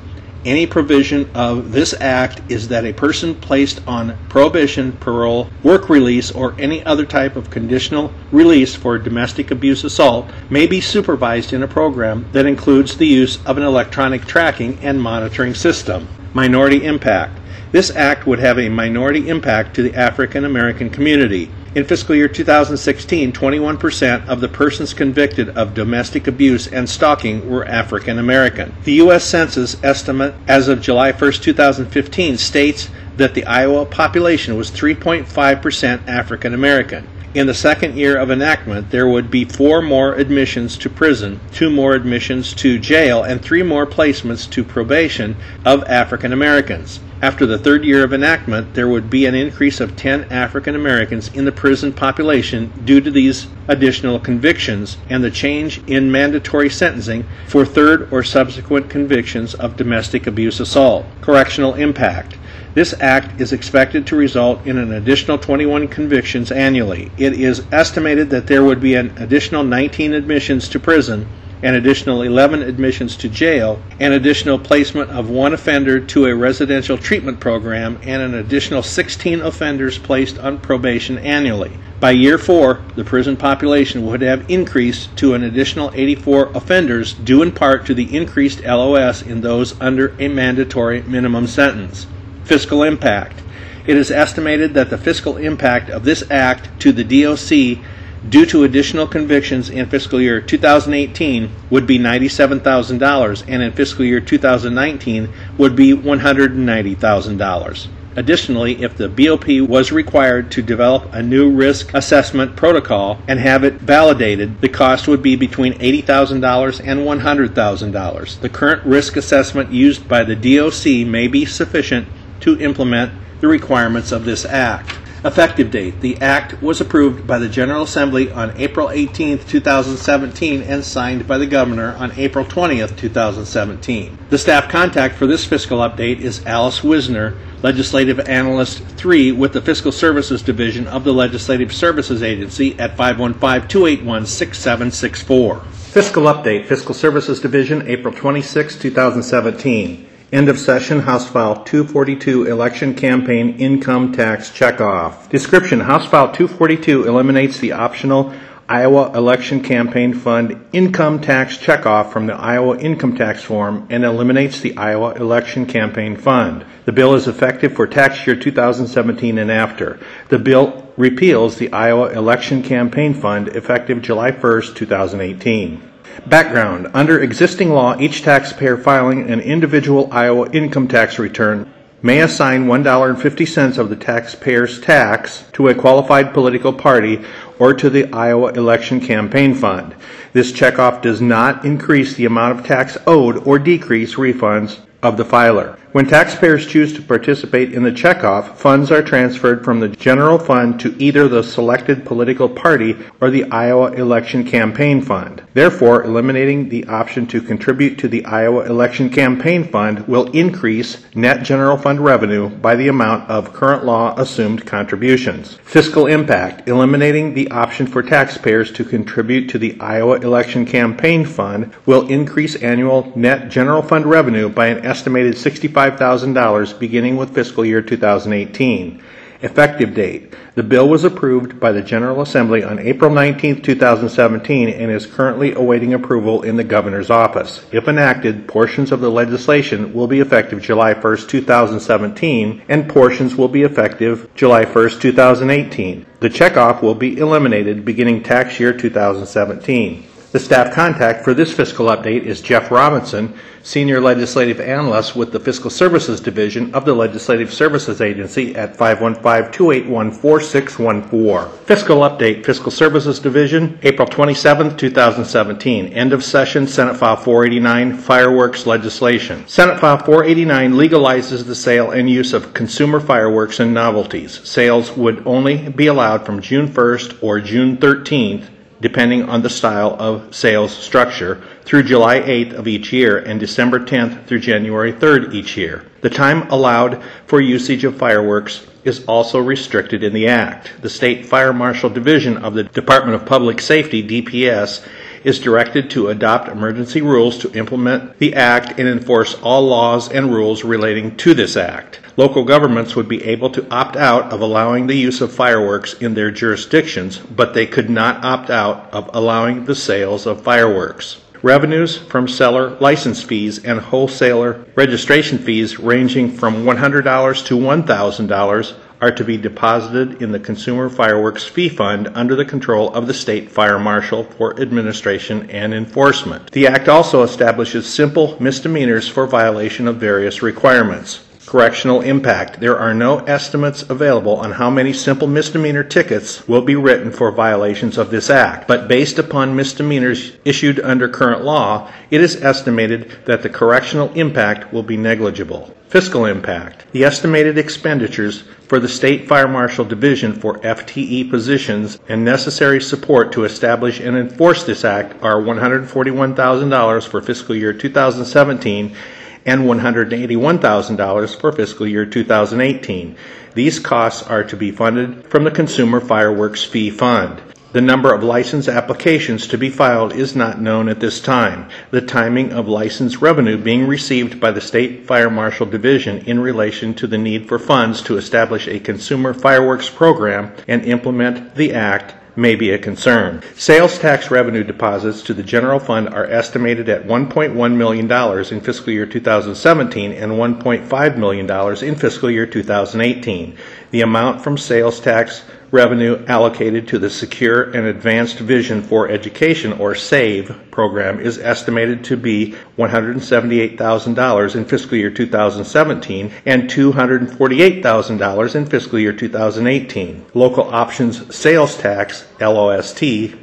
Any provision of this act is that a person placed on prohibition, parole, work release, or any other type of conditional release for domestic abuse assault may be supervised in a program that includes the use of an electronic tracking and monitoring system. Minority impact. This act would have a minority impact to the African American community. In fiscal year 2016, 21% of the persons convicted of domestic abuse and stalking were African American. The U.S. Census estimate as of July 1, 2015 states that the Iowa population was 3.5% African American. In the second year of enactment, there would be four more admissions to prison, two more admissions to jail, and three more placements to probation of African Americans. After the third year of enactment, there would be an increase of 10 African Americans in the prison population due to these additional convictions and the change in mandatory sentencing for third or subsequent convictions of domestic abuse assault. Correctional impact. This act is expected to result in an additional 21 convictions annually. It is estimated that there would be an additional 19 admissions to prison, an additional 11 admissions to jail, an additional placement of one offender to a residential treatment program, and an additional 16 offenders placed on probation annually. By year four, the prison population would have increased to an additional 84 offenders, due in part to the increased LOS in those under a mandatory minimum sentence. Fiscal impact. It is estimated that the fiscal impact of this act to the DOC due to additional convictions in fiscal year 2018 would be $97,000 and in fiscal year 2019 would be $190,000. Additionally, if the BOP was required to develop a new risk assessment protocol and have it validated, the cost would be between $80,000 and $100,000. The current risk assessment used by the DOC may be sufficient to implement the requirements of this act. Effective date. The act was approved by the General Assembly on April 18, 2017, and signed by the Governor on April 20, 2017. The staff contact for this fiscal update is Alice Wisner, Legislative Analyst 3 with the Fiscal Services Division of the Legislative Services Agency at 515 281 6764. Fiscal Update, Fiscal Services Division, April 26, 2017. End of session, House File 242, Election Campaign Income Tax Checkoff. Description, House File 242 eliminates the optional Iowa Election Campaign Fund income tax checkoff from the Iowa income tax form and eliminates the Iowa Election Campaign Fund. The bill is effective for tax year 2017 and after. The bill repeals the Iowa Election Campaign Fund effective July 1, 2018. Background Under existing law, each taxpayer filing an individual Iowa income tax return may assign $1.50 of the taxpayer's tax to a qualified political party or to the Iowa Election Campaign Fund. This checkoff does not increase the amount of tax owed or decrease refunds of the filer. When taxpayers choose to participate in the checkoff, funds are transferred from the general fund to either the selected political party or the Iowa Election Campaign Fund. Therefore, eliminating the option to contribute to the Iowa Election Campaign Fund will increase net general fund revenue by the amount of current law assumed contributions. Fiscal impact eliminating the option for taxpayers to contribute to the Iowa Election Campaign Fund will increase annual net general fund revenue by an estimated 65 $5,000 beginning with fiscal year 2018. Effective date. The bill was approved by the General Assembly on April 19, 2017, and is currently awaiting approval in the Governor's office. If enacted, portions of the legislation will be effective July 1, 2017, and portions will be effective July 1, 2018. The checkoff will be eliminated beginning tax year 2017. The staff contact for this fiscal update is Jeff Robinson, Senior Legislative Analyst with the Fiscal Services Division of the Legislative Services Agency at 515-281-4614. Fiscal Update, Fiscal Services Division, April 27, 2017. End of session, Senate File 489, Fireworks Legislation. Senate File 489 legalizes the sale and use of consumer fireworks and novelties. Sales would only be allowed from June 1st or June 13th depending on the style of sales structure, through July 8th of each year and December 10th through January 3rd each year. The time allowed for usage of fireworks is also restricted in the Act. The State Fire Marshal Division of the Department of Public Safety, DPS, is directed to adopt emergency rules to implement the Act and enforce all laws and rules relating to this Act. Local governments would be able to opt out of allowing the use of fireworks in their jurisdictions, but they could not opt out of allowing the sales of fireworks. Revenues from seller license fees and wholesaler registration fees ranging from $100 to $1,000 are to be deposited in the Consumer Fireworks Fee Fund under the control of the State Fire Marshal for administration and enforcement. The Act also establishes simple misdemeanors for violation of various requirements. Correctional impact. There are no estimates available on how many simple misdemeanor tickets will be written for violations of this act, but based upon misdemeanors issued under current law, it is estimated that the correctional impact will be negligible. Fiscal impact. The estimated expenditures for the State Fire Marshal Division for FTE positions and necessary support to establish and enforce this act are $141,000 for fiscal year 2017 and $181,000 for fiscal year 2018. These costs are to be funded from the Consumer Fireworks Fee Fund. The number of license applications to be filed is not known at this time. The timing of license revenue being received by the State Fire Marshal Division in relation to the need for funds to establish a consumer fireworks program and implement the Act may be a concern. Sales tax revenue deposits to the general fund are estimated at $1.1 million in fiscal year 2017 and $1.5 million in fiscal year 2018. The amount from sales tax revenue allocated to the Secure and Advanced Vision for Education, or SAVE, program is estimated to be $178,000 in fiscal year 2017 and $248,000 in fiscal year 2018. Local Options Sales Tax, LOST,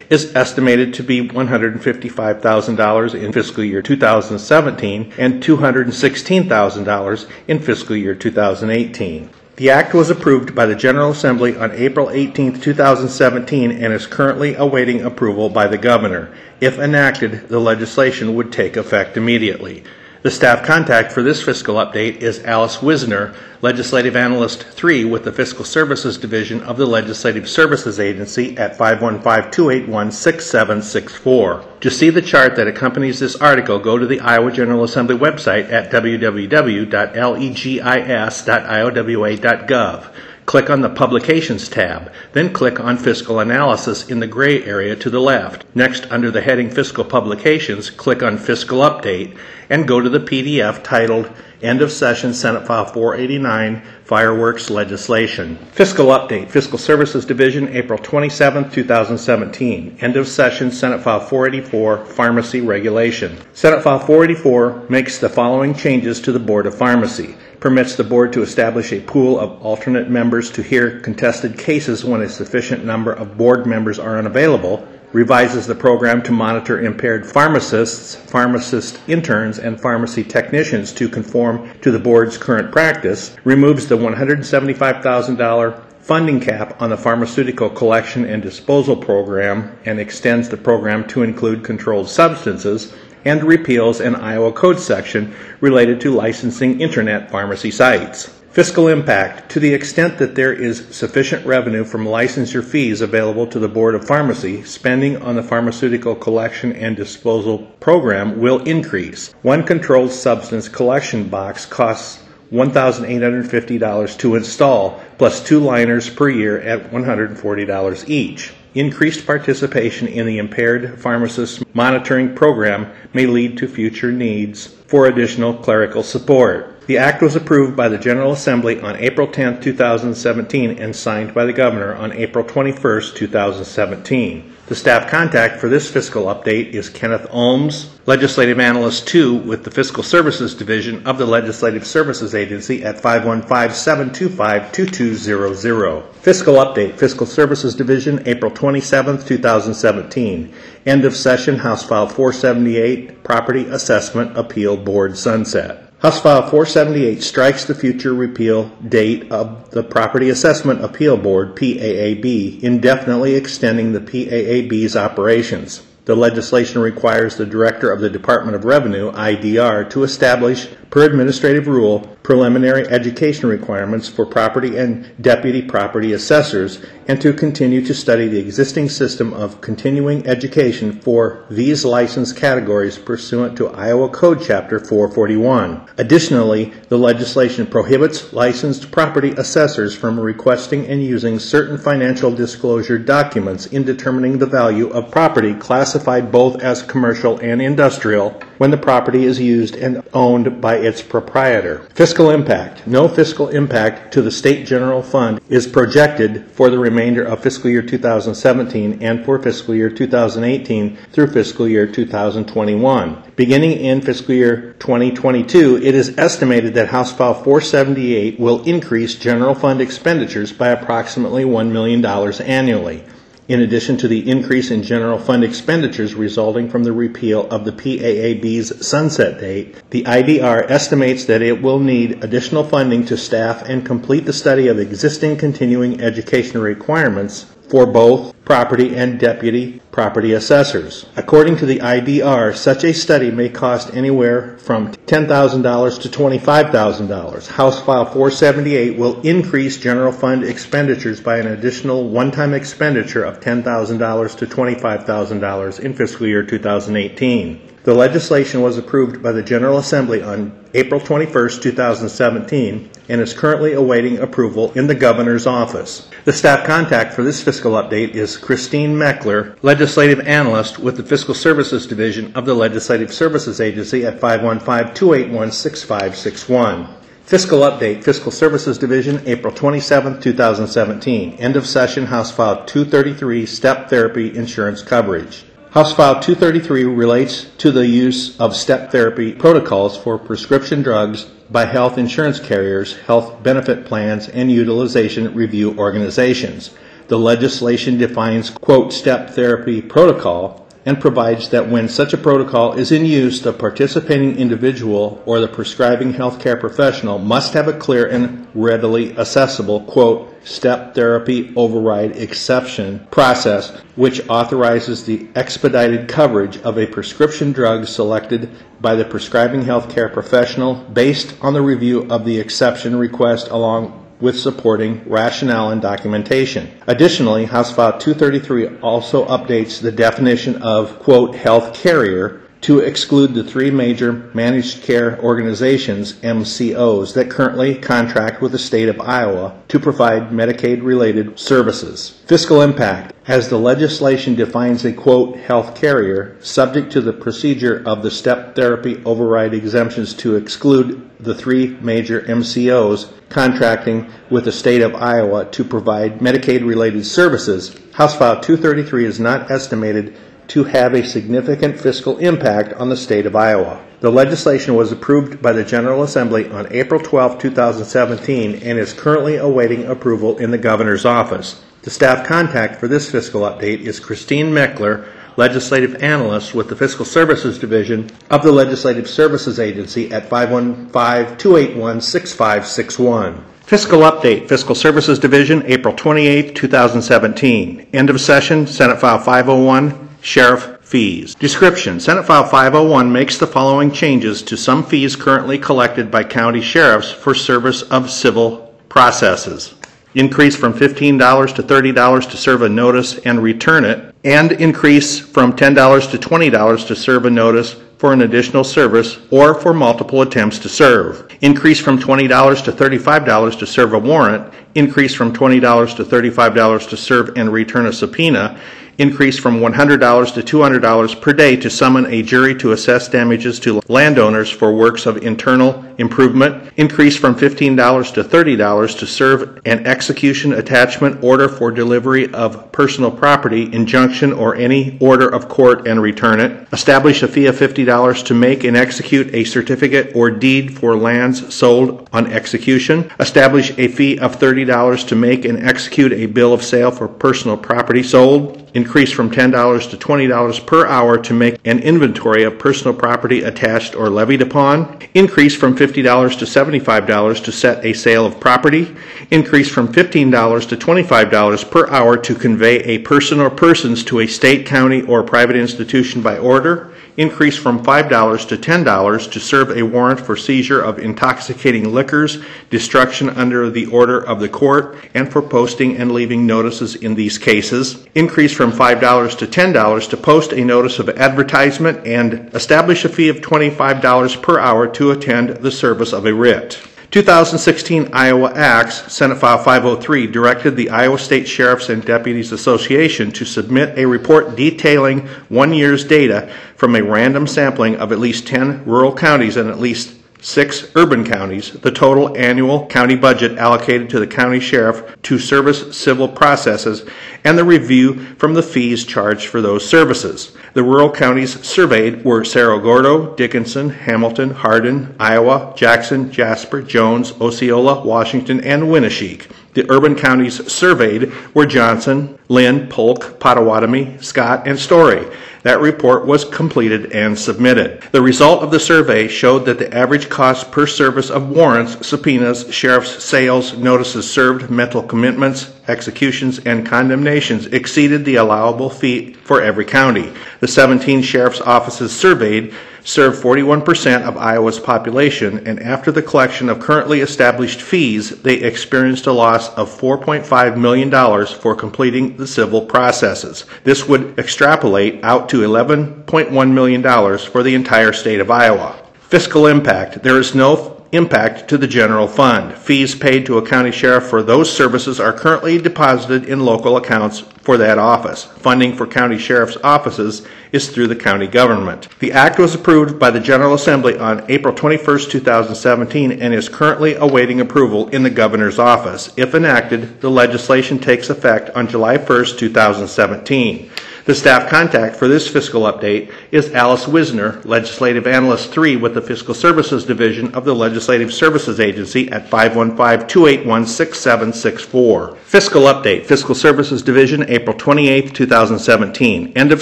is estimated to be $155,000 in fiscal year 2017 and $216,000 in fiscal year 2018. The act was approved by the General Assembly on April 18, 2017, and is currently awaiting approval by the Governor. If enacted, the legislation would take effect immediately. The staff contact for this fiscal update is Alice Wisner, Legislative Analyst 3 with the Fiscal Services Division of the Legislative Services Agency at 515-281-6764. To see the chart that accompanies this article, go to the Iowa General Assembly website at www.legis.iowa.gov. click on the Publications tab, then click on Fiscal Analysis in the gray area to the left. Next, under the heading Fiscal Publications, click on Fiscal Update and go to the PDF titled End of Session Senate File 489 Fireworks Legislation. Fiscal Update, Fiscal Services Division, April 27, 2017. End of Session Senate File 484 Pharmacy Regulation. Senate File 484 makes the following changes to the Board of Pharmacy permits the board to establish a pool of alternate members to hear contested cases when a sufficient number of board members are unavailable, revises the program to monitor impaired pharmacists, pharmacist interns, and pharmacy technicians to conform to the board's current practice, removes the $175,000 funding cap on the pharmaceutical collection and disposal program and extends the program to include controlled substances, and repeals an Iowa Code section related to licensing internet pharmacy sites. Fiscal impact to the extent that there is sufficient revenue from licensure fees available to the Board of Pharmacy, spending on the pharmaceutical collection and disposal program will increase. One controlled substance collection box costs $1,850 to install, plus two liners per year at $140 each. Increased participation in the impaired pharmacist monitoring program may lead to future needs for additional clerical support. The act was approved by the General Assembly on April 10, 2017, and signed by the Governor on April 21, 2017. The staff contact for this fiscal update is Kenneth Ohms, Legislative Analyst 2 with the Fiscal Services Division of the Legislative Services Agency at 515-725-2200. Fiscal Update, Fiscal Services Division, April 27, 2017. End of session, House File 478, Property Assessment Appeal Board Sunset. House File 478 strikes the future repeal date of the Property Assessment Appeal Board, PAAB, indefinitely extending the PAAB's operations. The legislation requires the Director of the Department of Revenue, IDR, to establish, per administrative rule, preliminary education requirements for property and deputy property assessors and to continue to study the existing system of continuing education for these license categories pursuant to Iowa Code Chapter 441. Additionally, the legislation prohibits licensed property assessors from requesting and using certain financial disclosure documents in determining the value of property classified both as commercial and industrial when the property is used and owned by its proprietor. Fiscal impact. No fiscal impact to the state general fund is projected for the remainder of fiscal year 2017 and for fiscal year 2018 through fiscal year 2021. Beginning in fiscal year 2022, it is estimated that House File 478 will increase general fund expenditures by approximately $1 million annually in addition to the increase in general fund expenditures resulting from the repeal of the PAAB's sunset date, the IDR estimates that it will need additional funding to staff and complete the study of existing continuing education requirements for both property and deputy property assessors. According to the IDR, such a study may cost anywhere from $10,000 to $25,000. House File 478 will increase general fund expenditures by an additional one-time expenditure of $10,000 to $25,000 in fiscal year 2018. The legislation was approved by the General Assembly on April 21, 2017, and is currently awaiting approval in the Governor's office. The staff contact for this fiscal update is Christine Meckler, Legislative Analyst with the Fiscal Services Division of the Legislative Services Agency at 515 281 6561. Fiscal Update, Fiscal Services Division, April 27, 2017. End of session, House File 233, Step Therapy Insurance Coverage. House File 233 relates to the use of step therapy protocols for prescription drugs by health insurance carriers, health benefit plans, and utilization review organizations. The legislation defines, quote, step therapy protocol and provides that when such a protocol is in use, the participating individual or the prescribing healthcare professional must have a clear and readily accessible, quote, step therapy override exception process, which authorizes the expedited coverage of a prescription drug selected by the prescribing healthcare professional based on the review of the exception request along with supporting rationale and documentation. Additionally, House File 233 also updates the definition of, quote, health carrier to exclude the three major managed care organizations, MCOs, that currently contract with the state of Iowa to provide Medicaid related services. Fiscal impact. As the legislation defines a quote health carrier, subject to the procedure of the step therapy override exemptions to exclude the three major MCOs contracting with the state of Iowa to provide Medicaid related services, House File 233 is not estimated to have a significant fiscal impact on the state of Iowa. The legislation was approved by the General Assembly on April 12, 2017, and is currently awaiting approval in the governor's office. The staff contact for this fiscal update is Christine Meckler, legislative analyst with the Fiscal Services Division of the Legislative Services Agency at 515 281 6561. Fiscal Update, Fiscal Services Division, April 28, 2017. End of session, Senate File 501, Sheriff Fees. Description, Senate File 501 makes the following changes to some fees currently collected by county sheriffs for service of civil processes. Increase from $15 to $30 to serve a notice and return it, and increase from $10 to $20 to serve a notice for an additional service or for multiple attempts to serve. Increase from $20 to $35 to serve a warrant. Increase from $20 to $35 to serve and return a subpoena. Increase from $100 to $200 per day to summon a jury to assess damages to landowners for works of internal improvement. Increase from $15 to $30 to serve an execution attachment order for delivery of personal property, injunction, or any order of court and return it. Establish a fee of $50 to make and execute a certificate or deed for lands sold on execution. Establish a fee of $30 to make and execute a bill of sale for personal property sold. Increase from $10 to $20 per hour to make an inventory of personal property attached or levied upon. Increase from $50 to $75 to set a sale of property. Increase from $15 to $25 per hour to convey a person or persons to a state, county, or private institution by order. Increase from $5 to $10 to serve a warrant for seizure of intoxicating liquors, destruction under the order of the court, and for posting and leaving notices in these cases. Increase from $5 to $10 to post a notice of advertisement and establish a fee of $25 per hour to attend the service of a writ. 2016 Iowa Acts, Senate File 503, directed the Iowa State Sheriffs and Deputies Association to submit a report detailing one year's data from a random sampling of at least 10 rural counties and at least six urban counties, the total annual county budget allocated to the county sheriff to service civil processes, and the review from the fees charged for those services. The rural counties surveyed were Cerro Gordo, Dickinson, Hamilton, Hardin, Iowa, Jackson, Jasper, Jones, Osceola, Washington, and Winneshiek. The urban counties surveyed were Johnson, Linn, Polk, Pottawattamie, Scott, and Story. That report was completed and submitted. The result of the survey showed that the average cost per service of warrants, subpoenas, sheriff's sales, notices served, mental commitments, executions, and condemnations exceeded the allowable fee for every county. The 17 sheriff's offices surveyed serve 41% of Iowa's population, and after the collection of currently established fees, they experienced a loss of $4.5 million for completing the civil processes. This would extrapolate out to $11.1 million for the entire state of Iowa. Fiscal impact. There is no impact to the general fund. Fees paid to a county sheriff for those services are currently deposited in local accounts for that office. Funding for county sheriff's offices is through the county government. The act was approved by the General Assembly on April 21, 2017 and is currently awaiting approval in the governor's office. If enacted, the legislation takes effect on July 1, 2017. The staff contact for this fiscal update is Alice Wisner, Legislative Analyst 3 with the Fiscal Services Division of the Legislative Services Agency at 515 281 6764. Fiscal Update, Fiscal Services Division, April 28, 2017. End of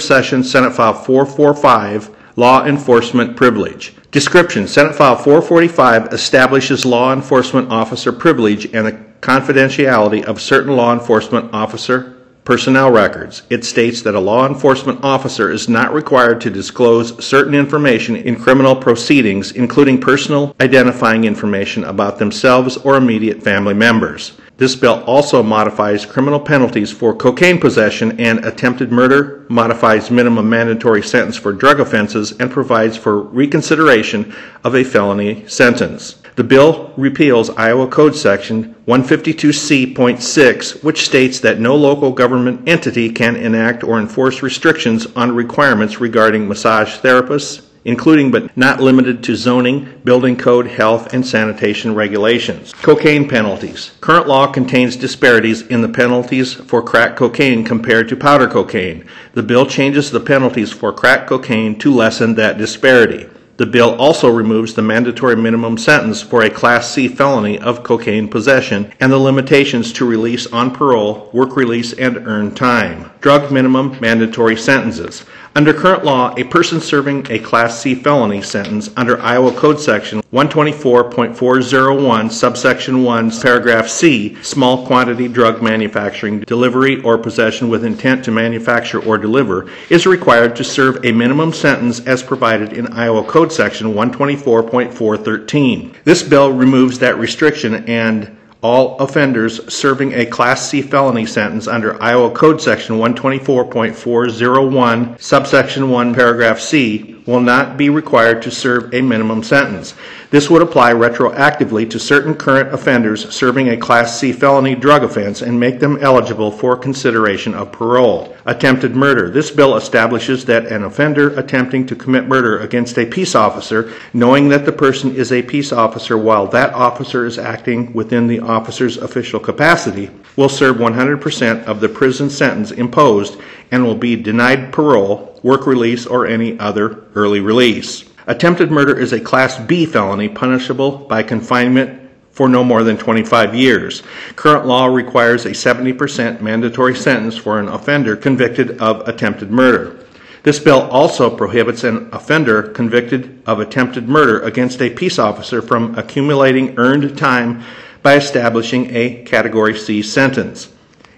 session, Senate File 445, Law Enforcement Privilege. Description Senate File 445 establishes law enforcement officer privilege and the confidentiality of certain law enforcement officer personnel records. It states that a law enforcement officer is not required to disclose certain information in criminal proceedings, including personal identifying information about themselves or immediate family members. This bill also modifies criminal penalties for cocaine possession and attempted murder, modifies minimum mandatory sentence for drug offenses, and provides for reconsideration of a felony sentence. The bill repeals Iowa Code Section 152C.6, which states that no local government entity can enact or enforce restrictions on requirements regarding massage therapists, including but not limited to zoning, building code, health, and sanitation regulations. Cocaine penalties. Current law contains disparities in the penalties for crack cocaine compared to powder cocaine. The bill changes the penalties for crack cocaine to lessen that disparity. The bill also removes the mandatory minimum sentence for a Class C felony of cocaine possession and the limitations to release on parole, work release, and earned time. Drug minimum mandatory sentences. Under current law, a person serving a Class C felony sentence under Iowa Code Section 124.401, subsection 1, paragraph C, small quantity drug manufacturing, delivery, or possession with intent to manufacture or deliver, is required to serve a minimum sentence as provided in Iowa Code Section 124.413. This bill removes that restriction and all offenders serving a Class C felony sentence under Iowa Code Section 124.401, subsection 1, paragraph C, will not be required to serve a minimum sentence. This would apply retroactively to certain current offenders serving a Class C felony drug offense and make them eligible for consideration of parole. Attempted murder. This bill establishes that an offender attempting to commit murder against a peace officer, knowing that the person is a peace officer while that officer is acting within the officer's official capacity, will serve 100% of the prison sentence imposed and will be denied parole, work release, or any other early release. Attempted murder is a Class B felony punishable by confinement for no more than 25 years. Current law requires a 70% mandatory sentence for an offender convicted of attempted murder. This bill also prohibits an offender convicted of attempted murder against a peace officer from accumulating earned time by establishing a Category C sentence.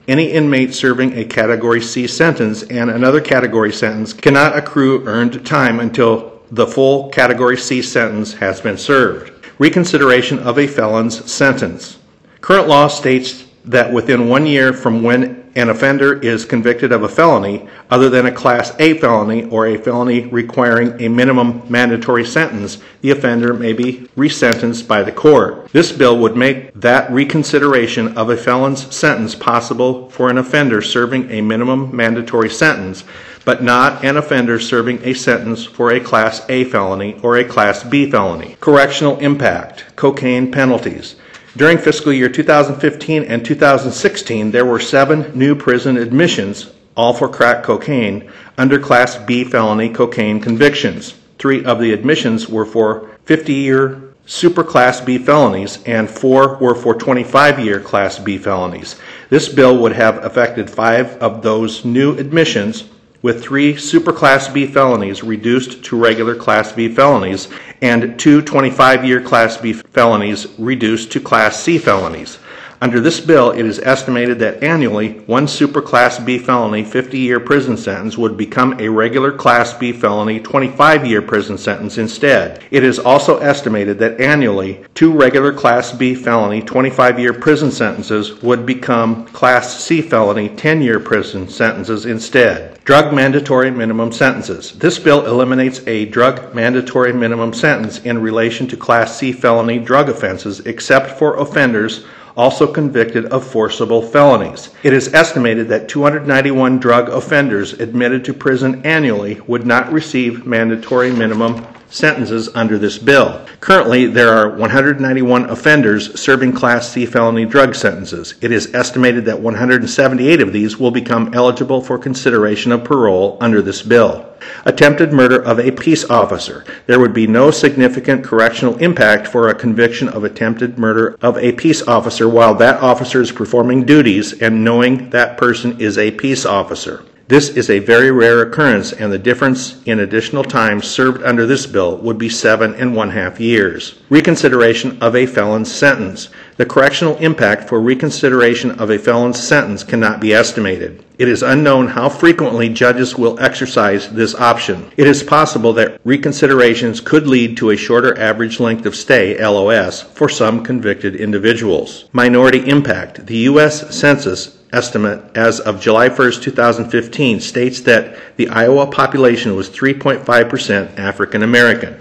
Any inmate serving a Category C sentence and another Category sentence cannot accrue earned time until the full Category C sentence has been served. Reconsideration of a felon's sentence. Current law states that within one year from when an offender is convicted of a felony, other than a Class A felony or a felony requiring a minimum mandatory sentence, the offender may be resentenced by the court. This bill would make that reconsideration of a felon's sentence possible for an offender serving a minimum mandatory sentence, but not an offender serving a sentence for a Class A felony or a Class B felony. Correctional impact, cocaine penalties. During fiscal year 2015 and 2016, there were seven new prison admissions, all for crack cocaine, under Class B felony cocaine convictions. Three of the admissions were for 50 year super Class B felonies, and four were for 25 year Class B felonies. This bill would have affected five of those new admissions with three super Class B felonies reduced to regular Class B felonies and two 25 year Class B felonies reduced to Class C felonies. Under this bill, it is estimated that annually one super Class B felony 50 year prison sentence would become a regular Class B felony 25 year prison sentence instead. It is also estimated that annually two regular Class B felony 25 year prison sentences would become Class C felony 10 year prison sentences instead. Drug mandatory minimum sentences. This bill eliminates a drug mandatory minimum sentence in relation to Class C felony drug offenses except for offenders also convicted of forcible felonies. It is estimated that 291 drug offenders admitted to prison annually would not receive mandatory minimum sentences under this bill. Currently, there are 191 offenders serving Class C felony drug sentences. It is estimated that 178 of these will become eligible for consideration of parole under this bill. Attempted murder of a peace officer. There would be no significant correctional impact for a conviction of attempted murder of a peace officer while that officer is performing duties and knowing that person is a peace officer. This is a very rare occurrence, and the difference in additional time served under this bill would be seven and one half years. Reconsideration of a felon's sentence. The correctional impact for reconsideration of a felon's sentence cannot be estimated. It is unknown how frequently judges will exercise this option. It is possible that reconsiderations could lead to a shorter average length of stay, LOS, for some convicted individuals. Minority impact. The U.S. Census estimate as of July 1st, 2015 states that the Iowa population was 3.5% African American.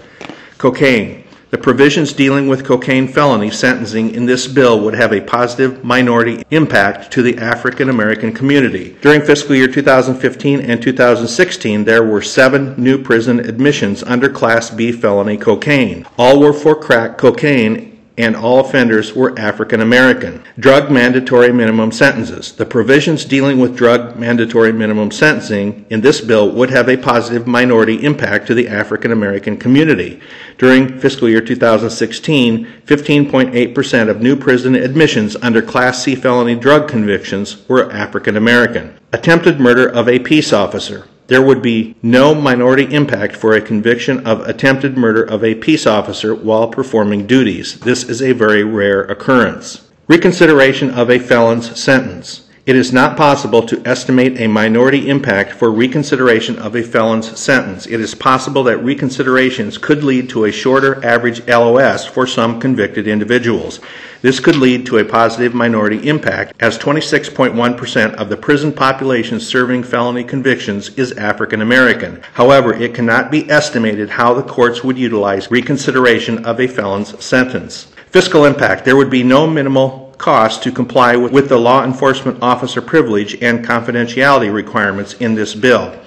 Cocaine. The provisions dealing with cocaine felony sentencing in this bill would have a positive minority impact to the African American community. During fiscal year 2015 and 2016, there were seven new prison admissions under Class B felony cocaine. All were for crack cocaine and all offenders were African American. Drug mandatory minimum sentences. The provisions dealing with drug mandatory minimum sentencing in this bill would have a positive minority impact to the African American community. During fiscal year 2016, 15.8% of new prison admissions under Class C felony drug convictions were African American. Attempted murder of a peace officer there would be no minority impact for a conviction of attempted murder of a peace officer while performing duties. This is a very rare occurrence. Reconsideration of a felon's sentence. It is not possible to estimate a minority impact for reconsideration of a felon's sentence. It is possible that reconsiderations could lead to a shorter average LOS for some convicted individuals. This could lead to a positive minority impact, as 26.1% of the prison population serving felony convictions is African American. However, it cannot be estimated how the courts would utilize reconsideration of a felon's sentence. Fiscal impact there would be no minimal cost to comply with, with the law enforcement officer privilege and confidentiality requirements in this bill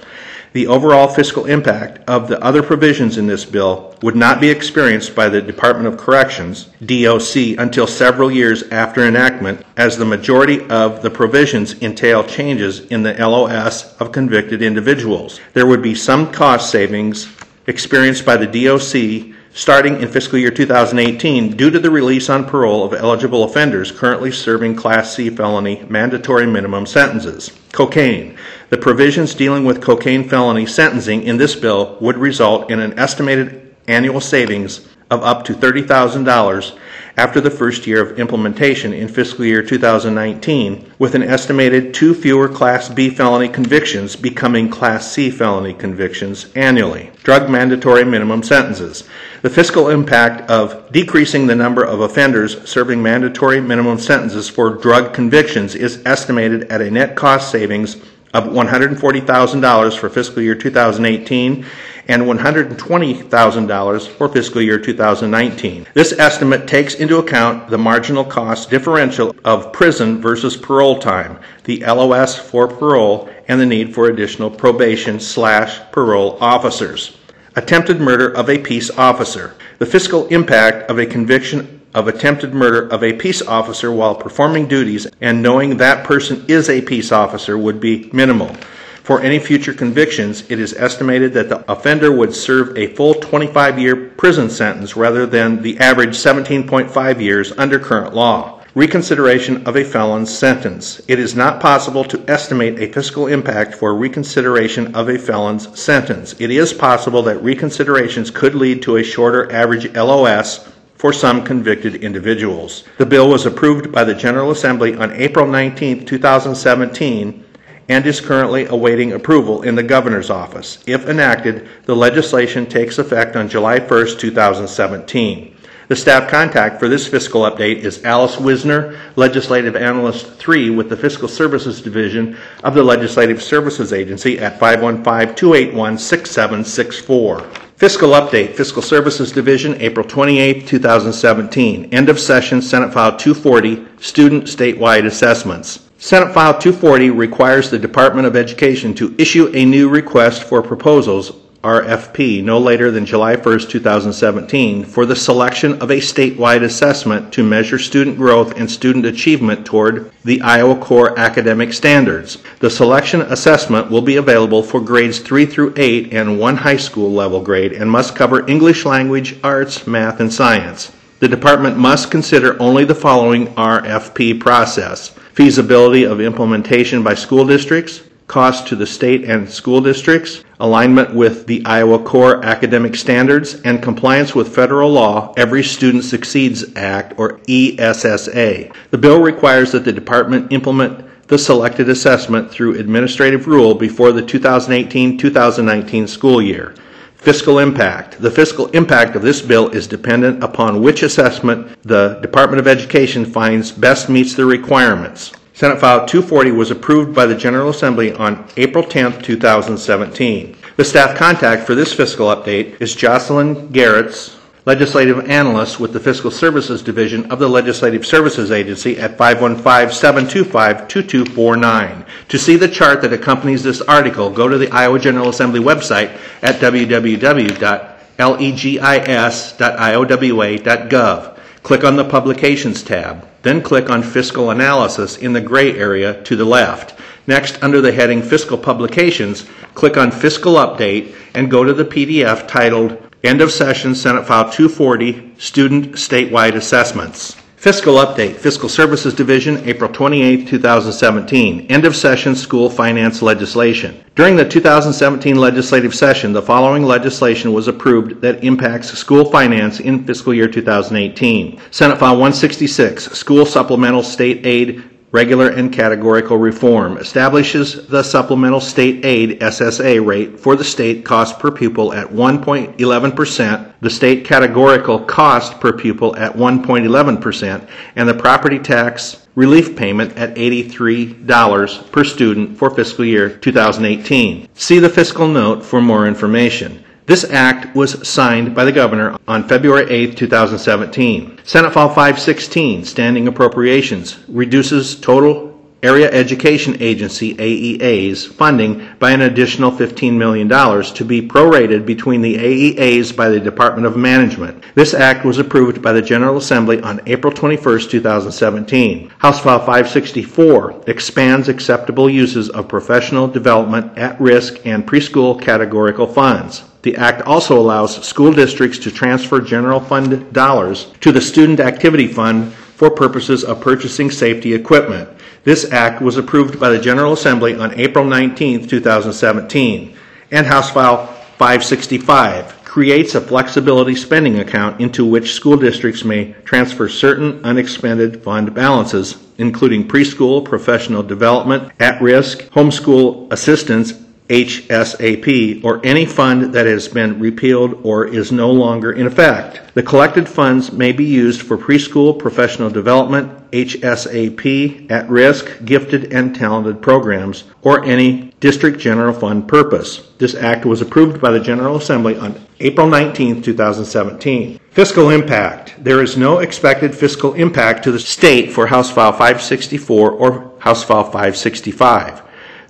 the overall fiscal impact of the other provisions in this bill would not be experienced by the Department of Corrections, DOC, until several years after enactment, as the majority of the provisions entail changes in the LOS of convicted individuals. There would be some cost savings experienced by the DOC starting in fiscal year 2018 due to the release on parole of eligible offenders currently serving Class C felony mandatory minimum sentences. Cocaine. The provisions dealing with cocaine felony sentencing in this bill would result in an estimated annual savings of up to $30,000 after the first year of implementation in fiscal year 2019, with an estimated two fewer Class B felony convictions becoming Class C felony convictions annually. Drug mandatory minimum sentences. The fiscal impact of decreasing the number of offenders serving mandatory minimum sentences for drug convictions is estimated at a net cost savings of $140,000 for fiscal year 2018 and $120,000 for fiscal year 2019. This estimate takes into account the marginal cost differential of prison versus parole time, the LOS for parole, and the need for additional probation slash parole officers. Attempted murder of a peace officer. The fiscal impact of a conviction of attempted murder of a peace officer while performing duties and knowing that person is a peace officer would be minimal. For any future convictions, it is estimated that the offender would serve a full 25 year prison sentence rather than the average 17.5 years under current law. Reconsideration of a felon's sentence. It is not possible to estimate a fiscal impact for reconsideration of a felon's sentence. It is possible that reconsiderations could lead to a shorter average LOS for some convicted individuals. The bill was approved by the General Assembly on April 19, 2017 and is currently awaiting approval in the governor's office. If enacted, the legislation takes effect on July 1, 2017. The staff contact for this fiscal update is Alice Wisner, Legislative Analyst 3 with the Fiscal Services Division of the Legislative Services Agency at 515 281 6764. Fiscal Update, Fiscal Services Division, April 28, 2017. End of session, Senate File 240, Student Statewide Assessments. Senate File 240 requires the Department of Education to issue a new request for proposals RFP no later than July 1, 2017 for the selection of a statewide assessment to measure student growth and student achievement toward the Iowa Core academic standards. The selection assessment will be available for grades 3 through 8 and one high school level grade and must cover English language, arts, math, and science. The department must consider only the following RFP process feasibility of implementation by school districts, cost to the state and school districts, alignment with the Iowa Core Academic Standards, and compliance with federal law, Every Student Succeeds Act, or ESSA. The bill requires that the department implement the selected assessment through administrative rule before the 2018-2019 school year. Fiscal impact. The fiscal impact of this bill is dependent upon which assessment the Department of Education finds best meets the requirements. Senate File 240 was approved by the General Assembly on April 10, 2017. The staff contact for this fiscal update is Jocelyn Gerrietts legislative analyst with the Fiscal Services Division of the Legislative Services Agency at 515-725-2249. To see the chart that accompanies this article, go to the Iowa General Assembly website at www.legis.iowa.gov. Click on the Publications tab, then click on Fiscal Analysis in the gray area to the left. Next, under the heading Fiscal Publications, click on Fiscal Update and go to the PDF titled End of Session Senate File 240 Student Statewide Assessments. Fiscal Update, Fiscal Services Division, April 28, 2017. End of Session School Finance Legislation. During the 2017 legislative session, the following legislation was approved that impacts school finance in fiscal year 2018. Senate File 166, School Supplemental State Aid regular and categorical reform establishes the supplemental state aid SSA rate for the state cost per pupil at 1.11%, the state categorical cost per pupil at 1.11%, and the property tax relief payment at $83 per student for fiscal year 2018. See the fiscal note for more information. This act was signed by the governor on February 8, 2017. Senate File 516, Standing Appropriations, reduces total Area Education Agency AEA's funding by an additional $15 million to be prorated between the AEAs by the Department of Management. This act was approved by the General Assembly on April 21, 2017. House File 564 expands acceptable uses of professional development, at-risk, and preschool categorical funds. The act also allows school districts to transfer general fund dollars to the Student Activity Fund for purposes of purchasing safety equipment. This act was approved by the General Assembly on April 19, 2017. And House File 565 creates a flexibility spending account into which school districts may transfer certain unexpended fund balances, including preschool, professional development, at risk, homeschool assistance, HSAP, or any fund that has been repealed or is no longer in effect. The collected funds may be used for preschool professional development, HSAP, at risk, gifted, and talented programs, or any district general fund purpose. This act was approved by the General Assembly on April 19, 2017. Fiscal impact. There is no expected fiscal impact to the state for House File 564 or House File 565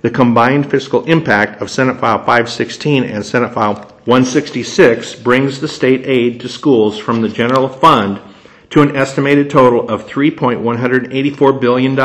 the combined fiscal impact of Senate File 516 and Senate File 166 brings the state aid to schools from the general fund to an estimated total of $3.184 billion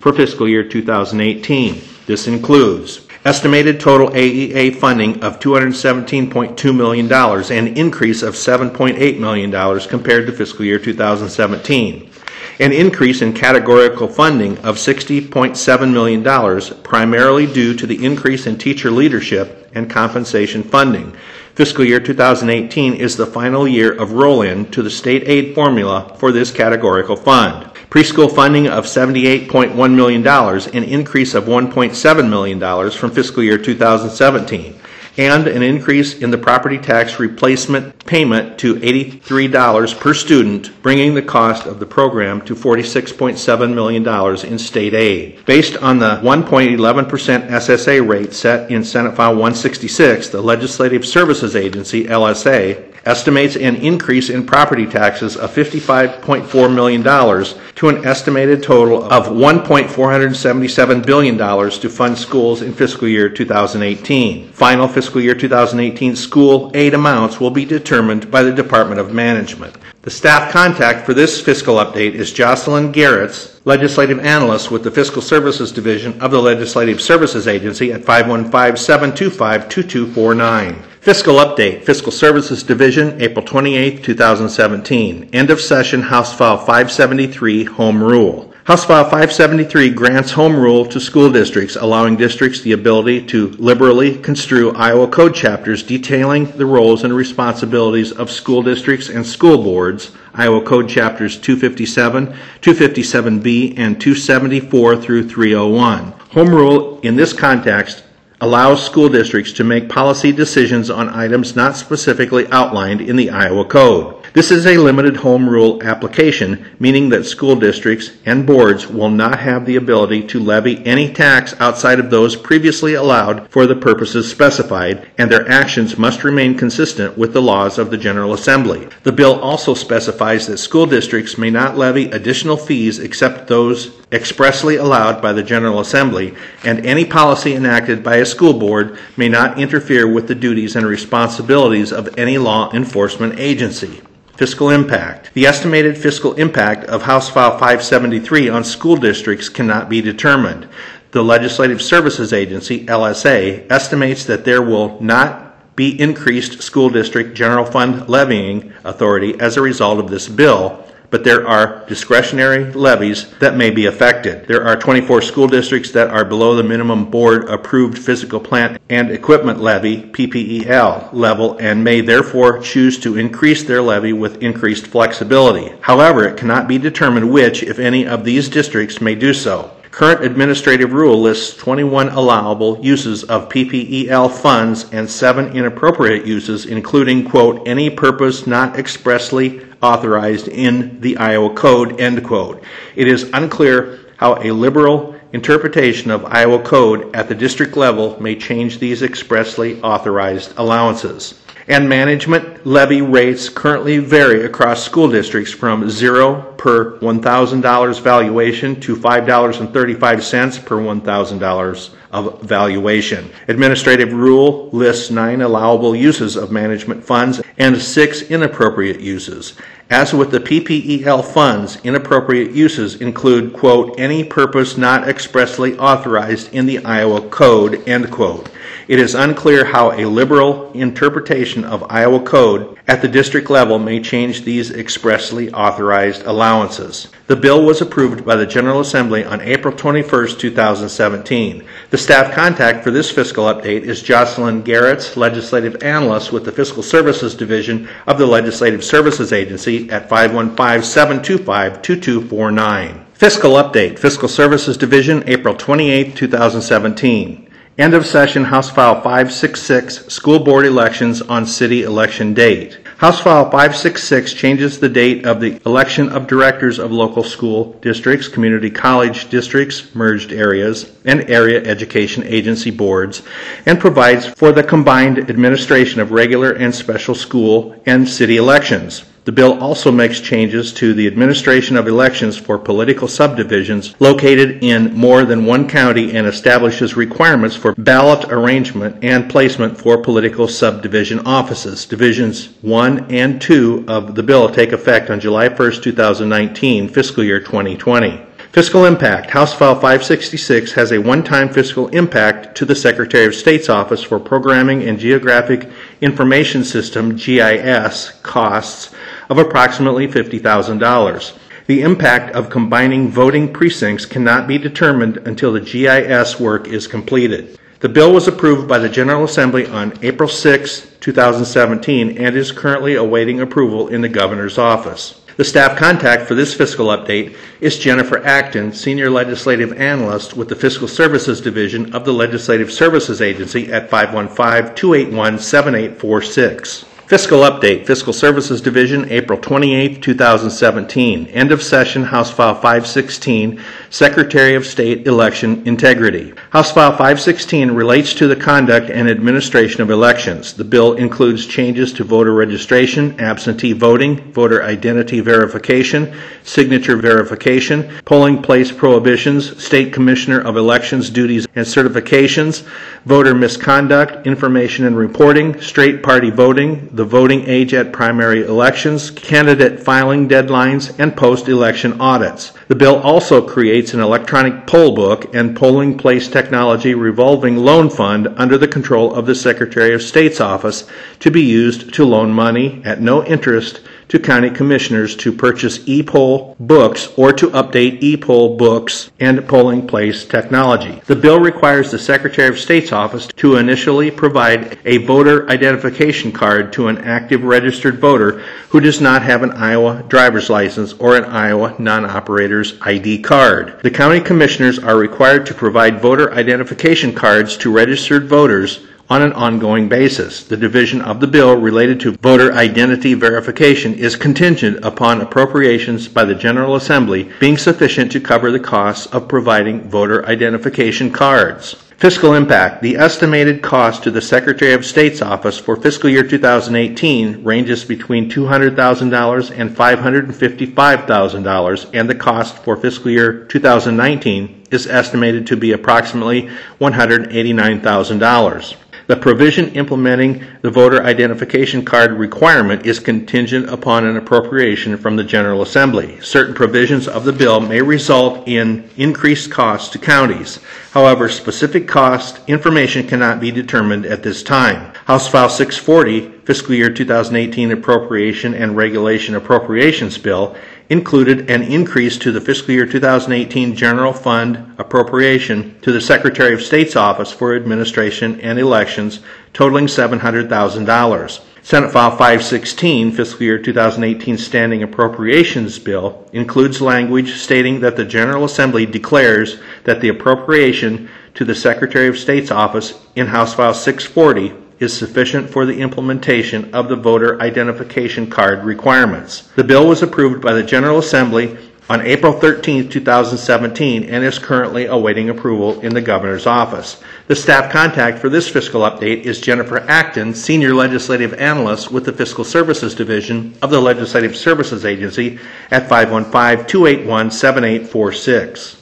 for fiscal year 2018. This includes estimated total AEA funding of $217.2 million, and an increase of $7.8 million compared to fiscal year 2017 an increase in categorical funding of $60.7 million, primarily due to the increase in teacher leadership and compensation funding. Fiscal year 2018 is the final year of roll in to the state aid formula for this categorical fund. Preschool funding of $78.1 million, an increase of $1.7 million from fiscal year 2017 and an increase in the property tax replacement payment to $83 per student, bringing the cost of the program to $46.7 million in state aid. Based on the 1.11% SSA rate set in Senate File 166, the Legislative Services Agency, LSA, estimates an increase in property taxes of $55.4 million to an estimated total of $1.477 billion to fund schools in fiscal year 2018. Final fiscal year 2018 school aid amounts will be determined by the Department of Management. The staff contact for this fiscal update is Jocelyn Gerrietts legislative analyst with the Fiscal Services Division of the Legislative Services Agency at 515-725-2249. Fiscal update, Fiscal Services Division, April 28, 2017. End of session, House File 573, Home Rule. House File 573 grants home rule to school districts, allowing districts the ability to liberally construe Iowa Code chapters detailing the roles and responsibilities of school districts and school boards, Iowa Code chapters 257, 257B, and 274 through 301. Home rule in this context allows school districts to make policy decisions on items not specifically outlined in the Iowa Code. This is a limited home rule application, meaning that school districts and boards will not have the ability to levy any tax outside of those previously allowed for the purposes specified, and their actions must remain consistent with the laws of the General Assembly. The bill also specifies that school districts may not levy additional fees except those expressly allowed by the General Assembly, and any policy enacted by a school board may not interfere with the duties and responsibilities of any law enforcement agency. Fiscal impact. The estimated fiscal impact of House File 573 on school districts cannot be determined. The Legislative Services Agency, LSA, estimates that there will not be increased school district general fund levying authority as a result of this bill, but there are discretionary levies that may be affected. There are 24 school districts that are below the minimum board approved physical plant and equipment levy PPEL level and may therefore choose to increase their levy with increased flexibility. However, it cannot be determined which, if any, of these districts may do so. Current administrative rule lists 21 allowable uses of PPEL funds and seven inappropriate uses, including, quote, any purpose not expressly authorized in the Iowa Code, end quote. It is unclear how a liberal interpretation of Iowa Code at the district level may change these expressly authorized allowances. And management levy rates currently vary across school districts from zero per $1,000 valuation to $5.35 per $1,000 of valuation. Administrative rule lists nine allowable uses of management funds and six inappropriate uses. As with the PPEL funds, inappropriate uses include, quote, any purpose not expressly authorized in the Iowa Code, end quote. It is unclear how a liberal interpretation of Iowa Code at the district level may change these expressly authorized allowances. The bill was approved by the General Assembly on April 21, 2017. The staff contact for this fiscal update is Jocelyn Gerrietts, legislative analyst with the Fiscal Services Division of the Legislative Services Agency at 515 725 2249. Fiscal update, Fiscal Services Division, April 28, 2017. End of session House File 566, School Board Elections on City Election Date. House File 566 changes the date of the election of directors of local school districts, community college districts, merged areas, and area education agency boards, and provides for the combined administration of regular and special school and city elections. The bill also makes changes to the administration of elections for political subdivisions located in more than one county and establishes requirements for ballot arrangement and placement for political subdivision offices. Divisions 1 and 2 of the bill take effect on July 1, 2019, fiscal year 2020. Fiscal impact. House File 566 has a one-time fiscal impact to the Secretary of State's Office for Programming and Geographic Information System, GIS, costs of approximately $50,000. The impact of combining voting precincts cannot be determined until the GIS work is completed. The bill was approved by the General Assembly on April 6, 2017, and is currently awaiting approval in the Governor's office. The staff contact for this fiscal update is Jennifer Acton, Senior Legislative Analyst with the Fiscal Services Division of the Legislative Services Agency at 515 281 7846. Fiscal update, Fiscal Services Division, April 28, 2017. End of session, House File 516, Secretary of State Election Integrity. House File 516 relates to the conduct and administration of elections. The bill includes changes to voter registration, absentee voting, voter identity verification, signature verification, polling place prohibitions, State Commissioner of Elections duties and certifications, voter misconduct, information and reporting, straight party voting, the voting age at primary elections, candidate filing deadlines, and post-election audits. The bill also creates an electronic poll book and polling place technology revolving loan fund under the control of the Secretary of State's office to be used to loan money at no interest to county commissioners to purchase e-poll books or to update e-poll books and polling place technology. The bill requires the Secretary of State's office to initially provide a voter identification card to an active registered voter who does not have an Iowa driver's license or an Iowa non-operator's ID card. The county commissioners are required to provide voter identification cards to registered voters on an ongoing basis. The division of the bill related to voter identity verification is contingent upon appropriations by the General Assembly being sufficient to cover the costs of providing voter identification cards. Fiscal impact. The estimated cost to the Secretary of State's office for fiscal year 2018 ranges between $200,000 and $555,000, and the cost for fiscal year 2019 is estimated to be approximately $189,000. The provision implementing the voter identification card requirement is contingent upon an appropriation from the General Assembly. Certain provisions of the bill may result in increased costs to counties. However, specific cost information cannot be determined at this time. House File 640, fiscal year 2018 appropriation and regulation appropriations bill, included an increase to the fiscal year 2018 general fund appropriation to the Secretary of State's office for administration and elections totaling $700,000. Senate File 516, fiscal year 2018 standing appropriations bill, includes language stating that the General Assembly declares that the appropriation to the Secretary of State's office in House File 640 is sufficient for the implementation of the voter identification card requirements. The bill was approved by the General Assembly on April 13, 2017, and is currently awaiting approval in the Governor's office. The staff contact for this fiscal update is Jennifer Acton, Senior Legislative Analyst with the Fiscal Services Division of the Legislative Services Agency at 515 281 7846.